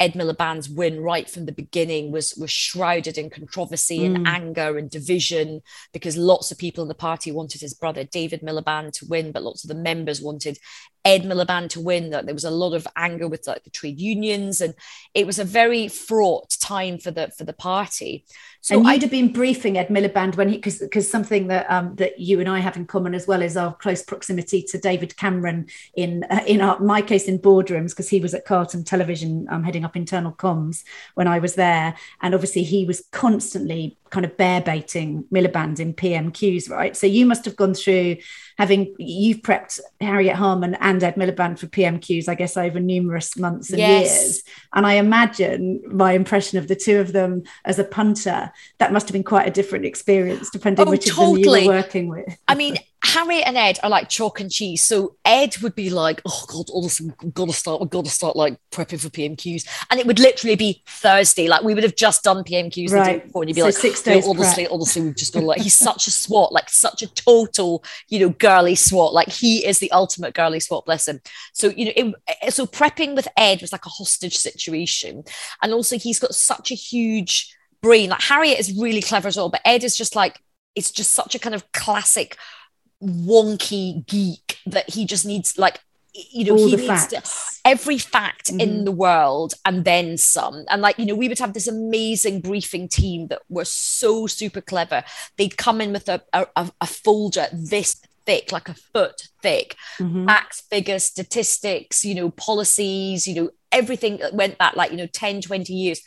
Ed Miliband's win right from the beginning was was shrouded in controversy mm. and anger and division because lots of people in the party wanted his brother David Miliband to win, but lots of the members wanted Ed Miliband to win. That there was a lot of anger with like the trade unions, and it was a very fraught time for the for the party. So and you'd I, have been briefing Ed Miliband when he because because something that um, that you and I have in common as well is our close proximity to David Cameron in uh, in our, my case in boardrooms because he was at Carlton Television um, heading up internal comms when I was there, and obviously he was constantly kind of bear baiting Miliband in PMQs, right? So you must have gone through having you've prepped Harriet Harman and Ed Miliband for PMQs, I guess, over numerous months and yes. years. And I imagine my impression of the two of them as a punter, that must have been quite a different experience depending oh, which totally. of them you were working with. I mean, Harry and Ed are like chalk and cheese. So Ed would be like, "Oh God, honestly, we've got to start. We've got to start like prepping for PMQs," and it would literally be Thursday. Like we would have just done PMQs right. the day before, and you'd be so like, six days "Honestly, prep. honestly, we've just got to like." He's such a swat, like such a total, you know, girly swat. Like he is the ultimate girly swat. Bless him. So you know, it, so prepping with Ed was like a hostage situation, and also he's got such a huge brain. Like Harriet is really clever as well, but Ed is just like it's just such a kind of classic wonky geek that he just needs like you know All he needs to, every fact mm-hmm. in the world and then some. And like you know we would have this amazing briefing team that were so super clever. They'd come in with a, a, a folder this thick like a foot thick. Mm-hmm. facts figures statistics you know policies you know everything that went back like you know 10 20 years.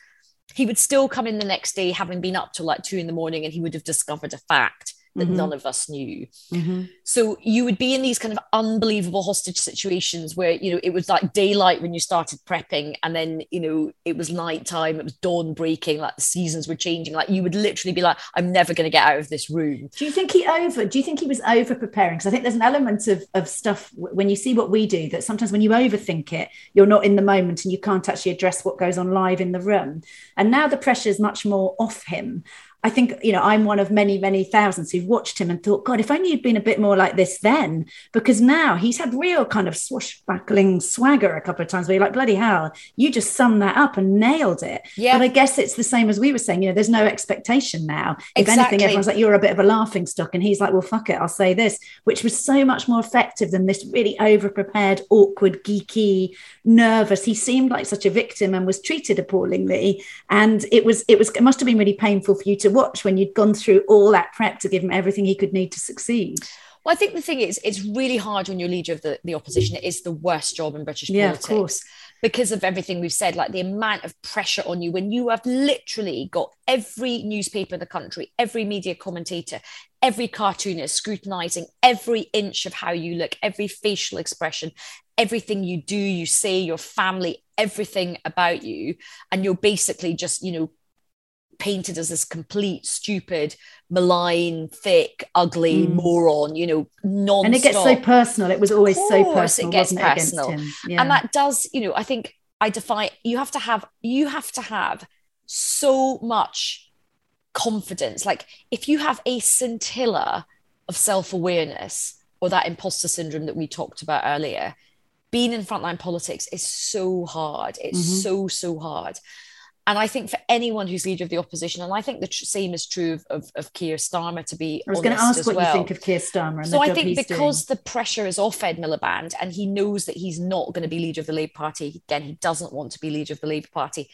He would still come in the next day having been up till like two in the morning and he would have discovered a fact that mm-hmm. none of us knew. Mm-hmm. So you would be in these kind of unbelievable hostage situations where, you know, it was like daylight when you started prepping, and then, you know, it was nighttime, it was dawn breaking, like the seasons were changing. Like you would literally be like, I'm never going to get out of this room. Do you think he over, do you think he was over preparing? Because I think there's an element of, of stuff when you see what we do that sometimes when you overthink it, you're not in the moment and you can't actually address what goes on live in the room. And now the pressure is much more off him. I think, you know, I'm one of many, many thousands who've watched him and thought, God, if only he'd been a bit more like this then, because now he's had real kind of swashbuckling swagger a couple of times where you're like, bloody hell, you just summed that up and nailed it. Yeah. But I guess it's the same as we were saying, you know, there's no expectation now. If exactly. anything, everyone's like, you're a bit of a laughing stock. And he's like, well, fuck it, I'll say this, which was so much more effective than this really over prepared, awkward, geeky, nervous. He seemed like such a victim and was treated appallingly. And it was, it was, it must have been really painful for you to watch when you'd gone through all that prep to give him everything he could need to succeed? Well, I think the thing is, it's really hard when you're leader of the, the opposition. It is the worst job in British yeah, politics. Of course. Because of everything we've said, like the amount of pressure on you when you have literally got every newspaper in the country, every media commentator, every cartoonist scrutinizing every inch of how you look, every facial expression, everything you do, you say, your family, everything about you. And you're basically just, you know, painted as this complete, stupid, malign, thick, ugly mm. moron, you know, non And it gets so personal. It was always so personal. It gets personal. It, yeah. And that does, you know, I think I define you have to have you have to have so much confidence. Like if you have a scintilla of self-awareness or that imposter syndrome that we talked about earlier, being in frontline politics is so hard. It's mm-hmm. so, so hard. And I think for anyone who's leader of the opposition, and I think the tr- same is true of, of, of Keir Starmer, to be I was going to ask what well. you think of Keir Starmer. so I think because doing. the pressure is off Ed Miliband and he knows that he's not going to be leader of the Labour Party, again, he doesn't want to be leader of the Labour Party,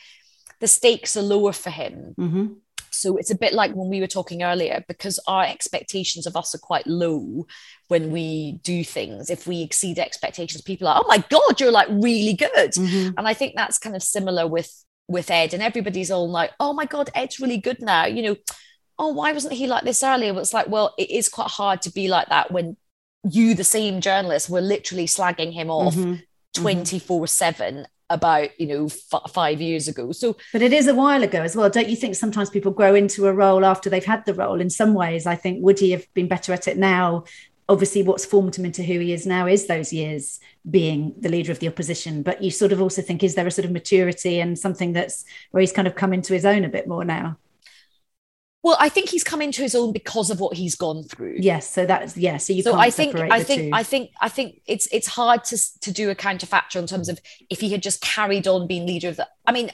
the stakes are lower for him. Mm-hmm. So it's a bit like when we were talking earlier, because our expectations of us are quite low when we do things. If we exceed expectations, people are, oh my God, you're like really good. Mm-hmm. And I think that's kind of similar with with Ed, and everybody's all like, "Oh my God, Ed's really good now." You know, oh, why wasn't he like this earlier? But it's like, well, it is quite hard to be like that when you, the same journalist, were literally slagging him off mm-hmm. 24 7 about you know f- five years ago so but it is a while ago as well don't you think sometimes people grow into a role after they've had the role in some ways i think would he have been better at it now obviously what's formed him into who he is now is those years being the leader of the opposition. But you sort of also think is there a sort of maturity and something that's where he's kind of come into his own a bit more now? Well i think he's come into his own because of what he's gone through. Yes so that's yeah so you so i think i think two. i think i think it's it's hard to to do a counterfactual in terms of if he had just carried on being leader of the i mean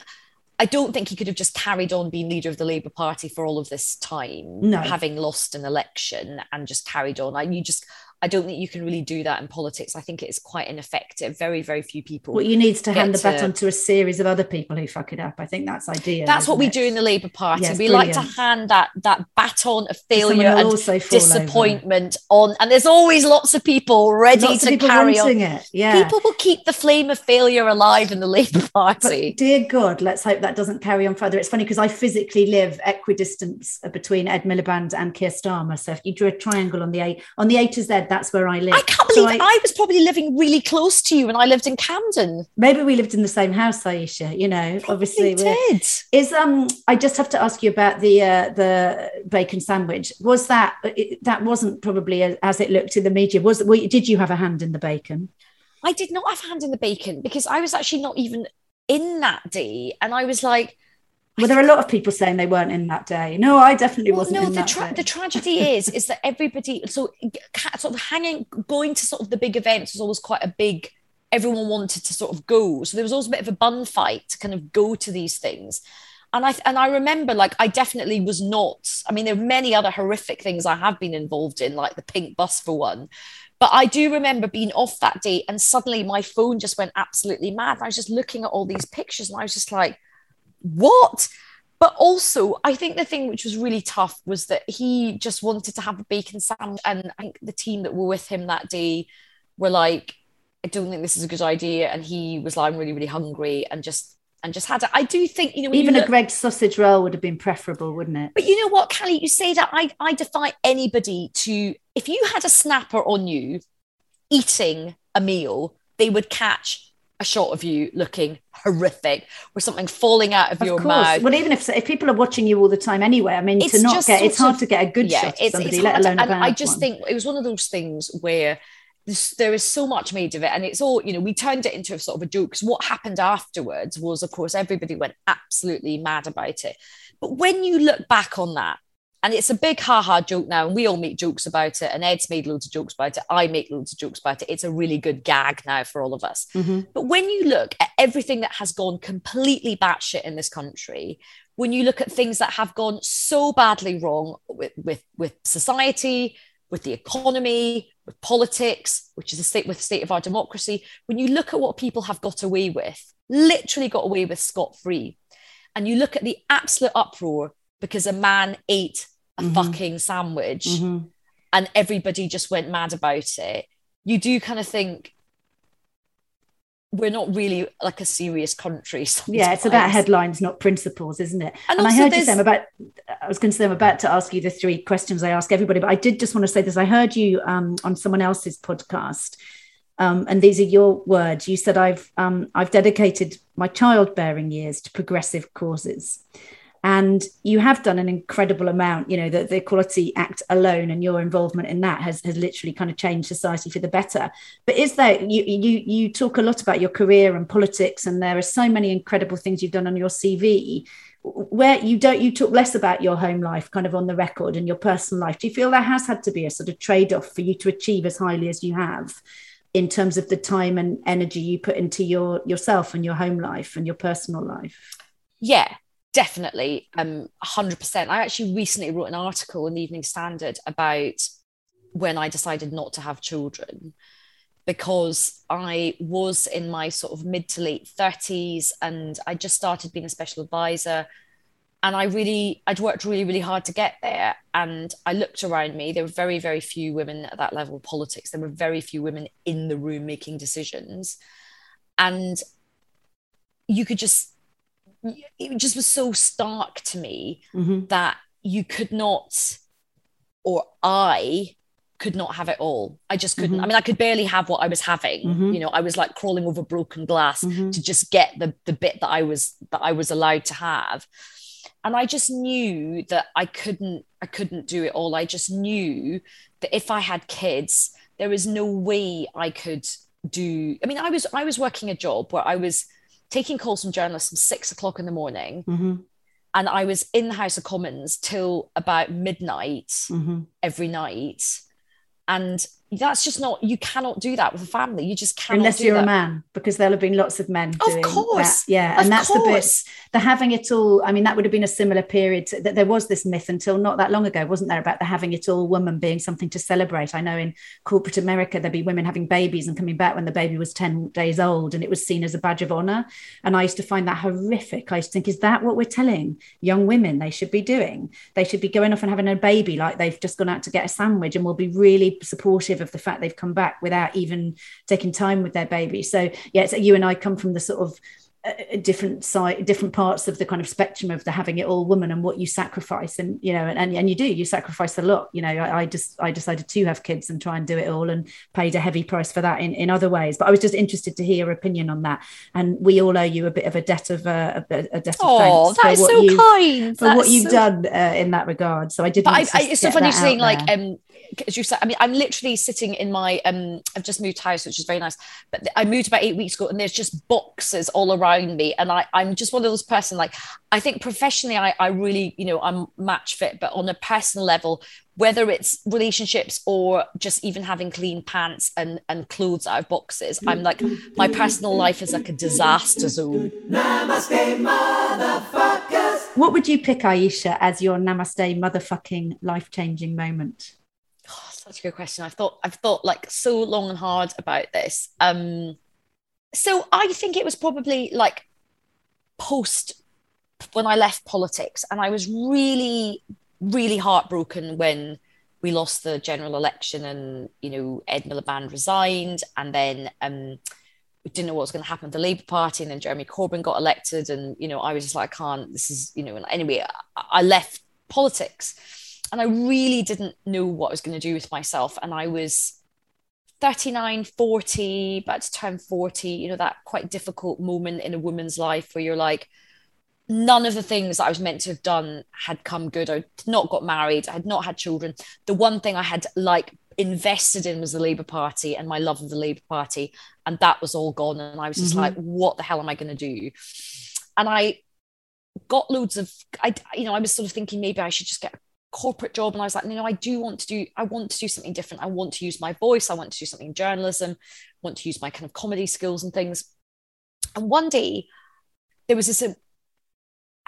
I don't think he could have just carried on being leader of the Labour Party for all of this time, no. having lost an election and just carried on. I, you just, I don't think you can really do that in politics. I think it is quite ineffective. Very, very few people. What you need to hand the baton to a series of other people who fuck it up. I think that's ideal. That's what we it? do in the Labour Party. Yes, we brilliant. like to hand that that baton of failure and disappointment over. on, and there's always lots of people ready lots to people carry on. It. Yeah, people will keep the flame of failure alive in the Labour Party. But dear God, let's hope that doesn't carry on further. It's funny because I physically live equidistance between Ed Miliband and Keir Starmer. So if you drew a triangle on the A on the A to Z that's where I live. I can't believe so I, I, was probably living really close to you when I lived in Camden. Maybe we lived in the same house, Ayesha. You know, probably obviously did. Is um, I just have to ask you about the uh, the bacon sandwich. Was that it, that wasn't probably as it looked in the media? Was did you have a hand in the bacon? I did not have a hand in the bacon because I was actually not even in that day, and I was like well, there are a lot of people saying they weren't in that day. No, I definitely well, wasn't. No, the, tra- the tragedy is is that everybody so sort of hanging going to sort of the big events was always quite a big. Everyone wanted to sort of go, so there was always a bit of a bun fight to kind of go to these things. And I and I remember like I definitely was not. I mean, there are many other horrific things I have been involved in, like the pink bus for one. But I do remember being off that day and suddenly my phone just went absolutely mad. I was just looking at all these pictures and I was just like, what? But also, I think the thing which was really tough was that he just wanted to have a bacon sandwich. And I think the team that were with him that day were like, I don't think this is a good idea. And he was like, I'm really, really hungry and just and just had it. I do think, you know, even you look, a Greggs sausage roll would have been preferable, wouldn't it? But you know what, Cally, you say that I, I defy anybody to, if you had a snapper on you eating a meal, they would catch a shot of you looking horrific or something falling out of, of your course. mouth. Well, even if if people are watching you all the time anyway, I mean, it's to not get it's hard of, to get a good yeah, shot of somebody, let alone to, a bad I just one. think it was one of those things where there is so much made of it and it's all you know we turned it into a sort of a joke because what happened afterwards was of course everybody went absolutely mad about it but when you look back on that and it's a big ha-ha joke now and we all make jokes about it and ed's made loads of jokes about it. I make loads of jokes about it. It's a really good gag now for all of us. Mm-hmm. but when you look at everything that has gone completely batshit in this country when you look at things that have gone so badly wrong with with, with society with the economy, with politics, which is the state with the state of our democracy, when you look at what people have got away with, literally got away with scot free, and you look at the absolute uproar because a man ate a mm-hmm. fucking sandwich mm-hmm. and everybody just went mad about it, you do kind of think, we're not really like a serious country. Sometimes. Yeah, it's about headlines, not principles, isn't it? And, and I heard you say about. I was going to say I'm about to ask you the three questions I ask everybody, but I did just want to say this. I heard you um, on someone else's podcast, um, and these are your words. You said I've um, I've dedicated my childbearing years to progressive causes and you have done an incredible amount you know the, the equality act alone and your involvement in that has, has literally kind of changed society for the better. But is there you you you talk a lot about your career and politics and there are so many incredible things you've done on your cv where you don't you talk less about your home life kind of on the record and your personal life. Do you feel there has had to be a sort of trade-off for you to achieve as highly as you have in terms of the time and energy you put into your yourself and your home life and your personal life? Yeah definitely um 100% i actually recently wrote an article in the evening standard about when i decided not to have children because i was in my sort of mid to late 30s and i just started being a special advisor and i really i'd worked really really hard to get there and i looked around me there were very very few women at that level of politics. There were very few women in the room making decisions and you could just it just was so stark to me mm-hmm. that you could not or i could not have it all i just couldn't mm-hmm. i mean i could barely have what i was having mm-hmm. you know i was like crawling over broken glass mm-hmm. to just get the the bit that i was that i was allowed to have and i just knew that i couldn't i couldn't do it all i just knew that if i had kids there was no way i could do i mean i was i was working a job where i was taking calls from journalists from six o'clock in the morning. Mm-hmm. And I was in the House of Commons till about midnight mm-hmm. every night. And that's just not you cannot do that with a family you just can't unless you're that. a man because there'll have been lots of men of course that. yeah of and that's course. the bit the having it all i mean that would have been a similar period that there was this myth until not that long ago wasn't there about the having it all woman being something to celebrate i know in corporate america there'd be women having babies and coming back when the baby was 10 days old and it was seen as a badge of honor and i used to find that horrific i used to think is that what we're telling young women they should be doing they should be going off and having a baby like they've just gone out to get a sandwich and we'll be really supportive of the fact they've come back without even taking time with their baby. So yeah, so you and I come from the sort of uh, different side different parts of the kind of spectrum of the having it all woman and what you sacrifice. And you know and, and you do you sacrifice a lot. You know I, I, just I decided to have kids and try and do it all and paid a heavy price for that in, in other ways. But I was just interested to hear your opinion on that. And we all owe you a bit of a debt of uh, a, a debt of oh, thanks for what so kind. for that's what you've so... done uh, in that regard. So I did I, I, it's so funny saying like um as you said, I mean, I'm literally sitting in my um, I've just moved house, which is very nice. But I moved about eight weeks ago, and there's just boxes all around me, and I I'm just one of those person like I think professionally, I I really you know I'm match fit, but on a personal level, whether it's relationships or just even having clean pants and and clothes out of boxes, I'm like my personal life is like a disaster zone. Namaste, motherfuckers. What would you pick, Ayesha, as your namaste motherfucking life changing moment? Such a good question. I've thought I've thought like so long and hard about this. Um, so I think it was probably like post when I left politics, and I was really, really heartbroken when we lost the general election, and you know Ed Miliband resigned, and then um, didn't know what was going to happen with the Labour Party, and then Jeremy Corbyn got elected, and you know, I was just like, I can't. This is, you know, anyway, I, I left politics, and I really didn't know what I was going to do with myself, and I was 39, 40, about to turn 40, you know, that quite difficult moment in a woman's life where you're like, none of the things that I was meant to have done had come good. I had not got married. I had not had children. The one thing I had like invested in was the Labour Party and my love of the Labour Party. And that was all gone. And I was just mm-hmm. like, what the hell am I going to do? And I got loads of, I, you know, I was sort of thinking maybe I should just get a corporate job. And I was like, no, I do want to do, I want to do something different. I want to use my voice. I want to do something in journalism, I want to use my kind of comedy skills and things. And one day there was this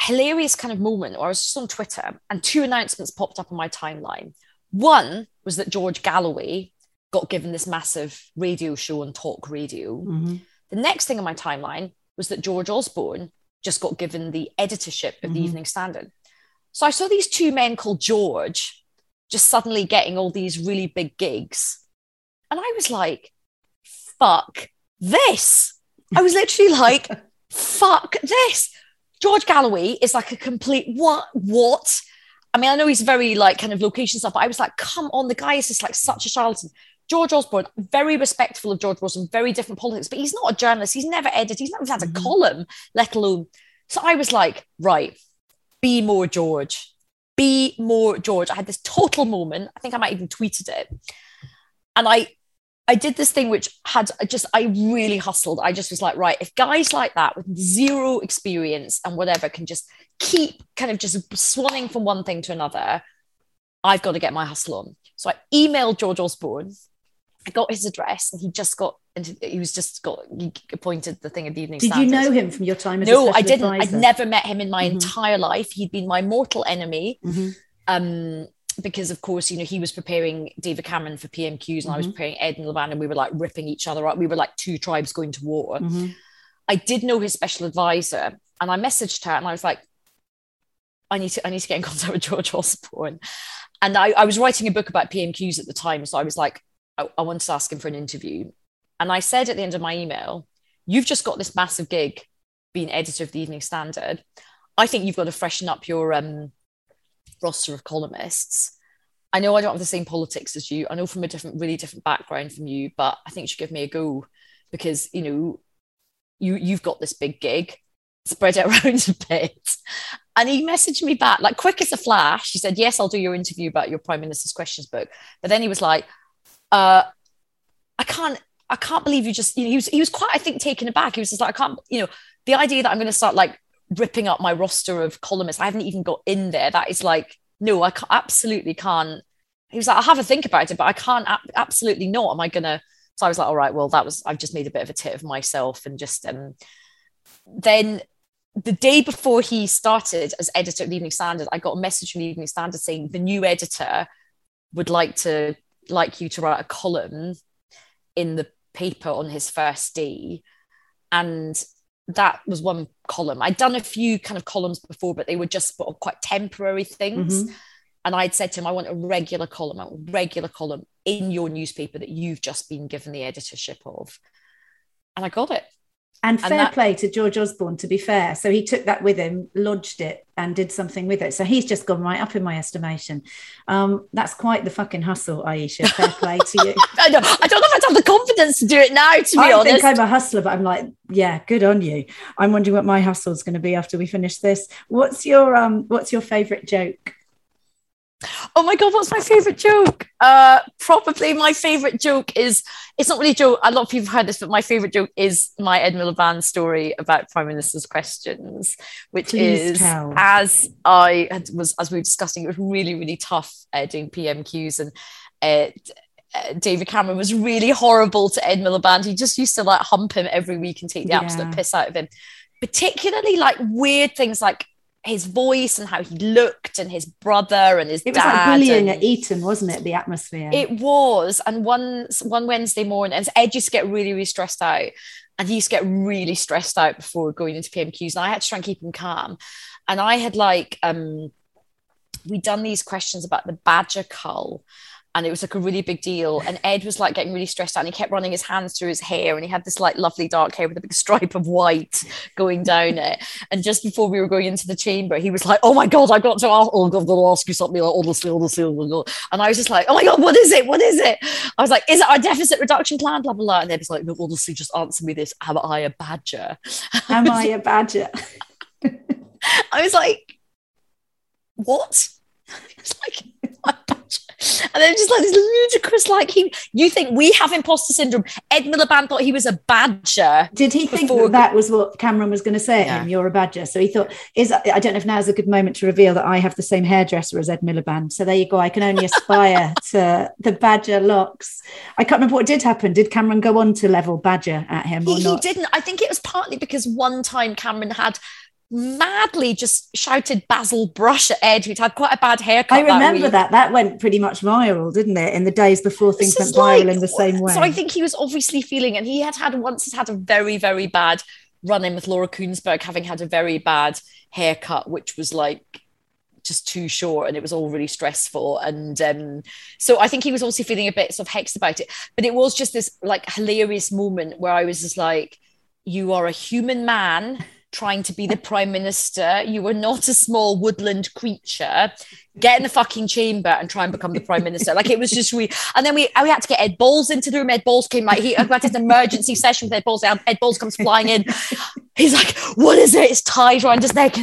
hilarious kind of moment where I was just on Twitter and two announcements popped up on my timeline. One was that George Galloway got given this massive radio show on talk radio. Mm-hmm. The next thing on my timeline was that George Osborne just got given the editorship of mm-hmm. the Evening Standard. So I saw these two men called George just suddenly getting all these really big gigs. And I was like, fuck this. I was literally like, fuck this. George Galloway is like a complete what what? I mean, I know he's very like kind of location stuff, but I was like, come on, the guy is just like such a charlatan. George Osborne, very respectful of George Osborne, very different politics, but he's not a journalist. He's never edited, he's never had a mm-hmm. column, let alone. So I was like, right, be more George, be more George. I had this total moment. I think I might even tweeted it. And I I did this thing which had just, I really hustled. I just was like, right, if guys like that with zero experience and whatever can just keep kind of just swanning from one thing to another, I've got to get my hustle on. So I emailed George Osborne. I got his address and he just got into, he was just got appointed the thing at the evening. Did Standard. you know him from your time no, I didn't. Advisor? I'd never met him in my mm-hmm. entire life. He'd been my mortal enemy. Mm-hmm. Um, because of course, you know, he was preparing David Cameron for PMQs and mm-hmm. I was mm-hmm. preparing Ed and Miliband and we were like ripping each other up. We were like two tribes going to war. Mm-hmm. I did know his special advisor and I messaged her and I was like, I need to I need to get in contact with George Osborne. And I, I was writing a book about PMQs at the time. So I was like, I, I wanted to ask him for an interview. And I said at the end of my email, you've just got this massive gig being editor of the Evening Standard. I think you've got to freshen up your um, roster of columnists. I know I don't have the same politics as you. I know from a different, really different background from you, but I think you should give me a go because you know you you've got this big gig. Spread it around a bit. And he messaged me back like quick as a flash. He said, "Yes, I'll do your interview about your Prime Minister's Questions book." But then he was like, uh, "I can't." I can't believe you just, you know, he was, he was quite, I think, taken aback. He was just like, I can't, you know, the idea that I'm going to start like ripping up my roster of columnists. I haven't even got in there. That is like, no, I absolutely can't. He was like, I'll have a think about it, but I can't, absolutely not. Am I going to? So I was like, all right, well, that was, I've just made a bit of a tit of myself. And just, um, then the day before he started as editor of the Evening Standard, I got a message from the Evening Standard saying the new editor would like to, like you to write a column in the paper on his first day. And that was one column. I'd done a few kind of columns before, but they were just sort of quite temporary things. Mm-hmm. And I'd said to him, I want a regular column, a regular column in your newspaper that you've just been given the editorship of. And I got it. And fair that, play to George Osborne, to be fair. So he took that with him, lodged it, and did something with it. So he's just gone right up in my estimation. Um, that's quite the fucking hustle, Ayesha. Fair play to you. I, don't, I don't know if I'd have the confidence to do it now, to be I honest. I think I'm a hustler, but I'm like, yeah, good on you. I'm wondering what my hustle is going to be after we finish this. What's your um? What's your favourite joke? Oh my god, what's my favorite joke? Uh, probably my favorite joke is it's not really a joke. A lot of people have heard this, but my favorite joke is my Ed Miliband story about Prime Minister's questions, which Please is tell. as I had, was as we were discussing, it was really really tough uh, doing PMQs and. Uh, uh, David Cameron was really horrible to Ed Miliband. He just used to like hump him every week and take the yeah. absolute piss out of him. Particularly like weird things like his voice and how he looked and his brother and his dad. it was like bullying at Eton wasn't it? The atmosphere. It was. And one one Wednesday morning and Ed used to get really really stressed out. And he used to get really stressed out before going into PMQs and I had to try and keep him calm. And I had like um we'd done these questions about the badger cull and it was like a really big deal. And Ed was like getting really stressed out and he kept running his hands through his hair and he had this like lovely dark hair with a big stripe of white going down it. And just before we were going into the chamber, he was like, Oh my God, I've got to ask, oh, got to ask you something like honestly, honestly, oh honestly. And I was just like, Oh my God, what is it? What is it? I was like, Is it our deficit reduction plan? Blah, blah, blah. And Ed was like, No, honestly, just answer me this. Am I a badger? Am I a badger? I was like, What? It's like, and then just like this ludicrous, like he, you think we have imposter syndrome. Ed Miliband thought he was a badger. Did he think that, that was what Cameron was going to say yeah. him? You're a badger. So he thought, is I don't know if now is a good moment to reveal that I have the same hairdresser as Ed Miliband. So there you go. I can only aspire to the badger locks. I can't remember what did happen. Did Cameron go on to level badger at him he, or not? He didn't. I think it was partly because one time Cameron had madly just shouted Basil Brush at Ed, who'd had quite a bad haircut. I remember that, that. That went pretty much viral, didn't it? In the days before things went viral in the same way. So I think he was obviously feeling, and he had had once had a very, very bad run in with Laura Kuenssberg, having had a very bad haircut, which was like just too short and it was all really stressful and um, so i think he was also feeling a bit sort of hexed about it but it was just this like hilarious moment where i was just like you are a human man trying to be the prime minister. You were not a small woodland creature. Get in the fucking chamber and try and become the prime minister. Like it was just we. And then we we had to get Ed Balls into the room. Ed Balls came like he had an emergency session with Ed Balls. Ed Balls comes flying in. He's like, "What is it? It's tied around his neck.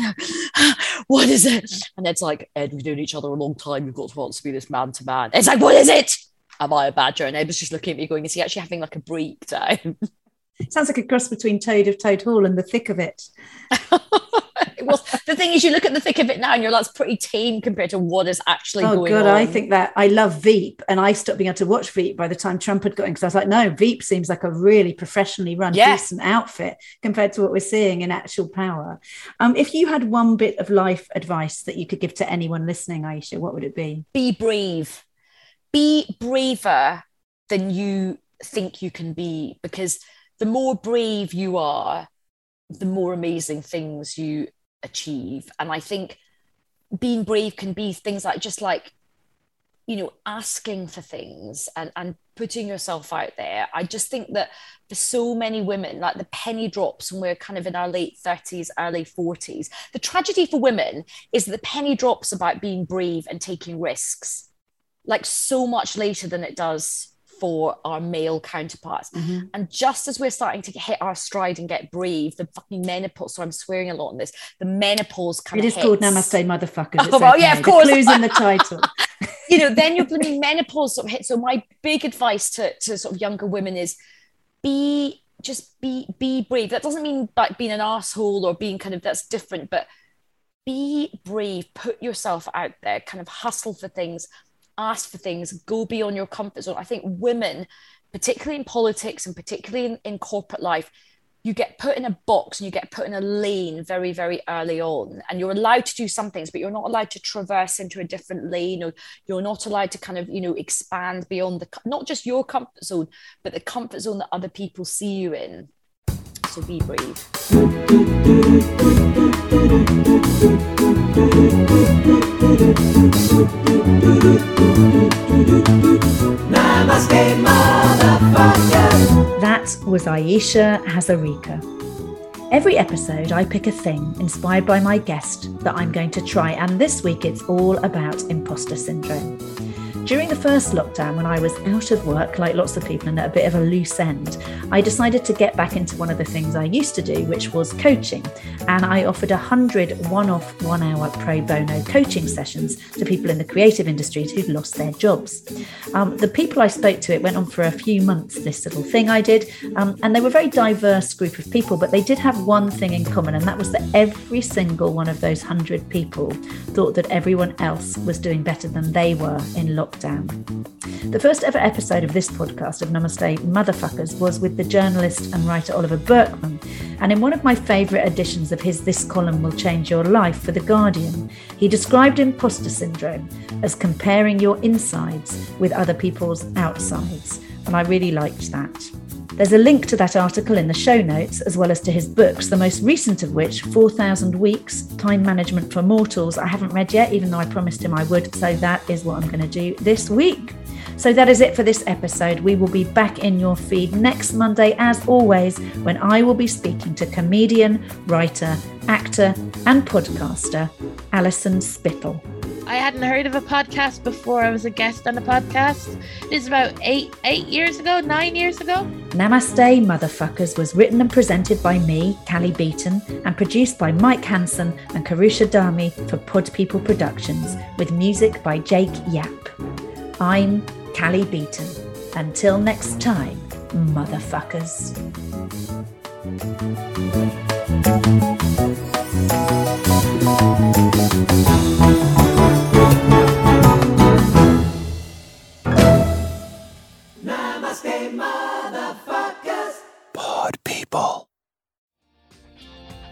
what is it?" And Ed's like, "Ed, we've known each other a long time. You've got to answer me this man to man." It's like, "What is it?" Am I a badger? And Ed was just looking at me, going, "Is he actually having like a breakdown?" It sounds like a cross between Toad of Toad Hall and the thick of it. well, the thing is, you look at the thick of it now, and you're like, it's pretty tame compared to what is actually going on. oh, going God, on. I think that I love Veep, and I stopped being able to watch Veep by the time Trump had got in because I was like, no, Veep seems like a really professionally run, yeah. decent outfit compared to what we're seeing in actual power. Um, if you had one bit of life advice that you could give to anyone listening, Ayesha, what would it be? Be brave. Be braver than you think you can be, because the more brave you are, the more amazing things you achieve. And I think being brave can be things like just like, you know, asking for things and, and putting yourself out there. I just think that for so many women, like the penny drops when we're kind of in our late 30s, early 40s, the tragedy for women is that the penny drops about being brave and taking risks like so much later than it does for our male counterparts. Mm-hmm. And just as we're starting to hit our stride and get brave, the fucking menopause, so I'm swearing a lot on this, the menopause kind it of It is called Namaste Motherfuckers. Oh, well, okay. yeah, of course. The clues in the title. you know, then you're blooming menopause sort of hit. So my big advice to, to sort of younger women is be just be be brave. That doesn't mean like being an asshole or being kind of that's different, but be brave, put yourself out there, kind of hustle for things, ask for things, go beyond your comfort zone. I think women, particularly in politics and particularly in, in corporate life, you get put in a box and you get put in a lane very, very early on. And you're allowed to do some things, but you're not allowed to traverse into a different lane or you're not allowed to kind of, you know, expand beyond the, not just your comfort zone, but the comfort zone that other people see you in. So be brave. That was Ayesha Hazarika. Every episode, I pick a thing inspired by my guest that I'm going to try, and this week it's all about imposter syndrome. During the first lockdown, when I was out of work, like lots of people, and at a bit of a loose end, I decided to get back into one of the things I used to do, which was coaching. And I offered 100 one off, one hour pro bono coaching sessions to people in the creative industries who'd lost their jobs. Um, the people I spoke to, it went on for a few months, this little thing I did. Um, and they were a very diverse group of people, but they did have one thing in common, and that was that every single one of those 100 people thought that everyone else was doing better than they were in lockdown lockdown. The first ever episode of this podcast of Namaste Motherfuckers was with the journalist and writer Oliver Burkeman. And in one of my favourite editions of his This Column Will Change Your Life for The Guardian, he described imposter syndrome as comparing your insides with other people's outsides. And I really liked that. There's a link to that article in the show notes, as well as to his books, the most recent of which, 4,000 Weeks Time Management for Mortals. I haven't read yet, even though I promised him I would, so that is what I'm going to do this week. So that is it for this episode. We will be back in your feed next Monday, as always, when I will be speaking to comedian, writer, actor, and podcaster Alison Spittle. I hadn't heard of a podcast before I was a guest on a podcast. This is about eight eight years ago, nine years ago. Namaste Motherfuckers was written and presented by me, Cally Beaton, and produced by Mike Hanson and Karusha Dami for Pod People Productions, with music by Jake Yapp. I'm Cally Beaton. Until next time, motherfuckers.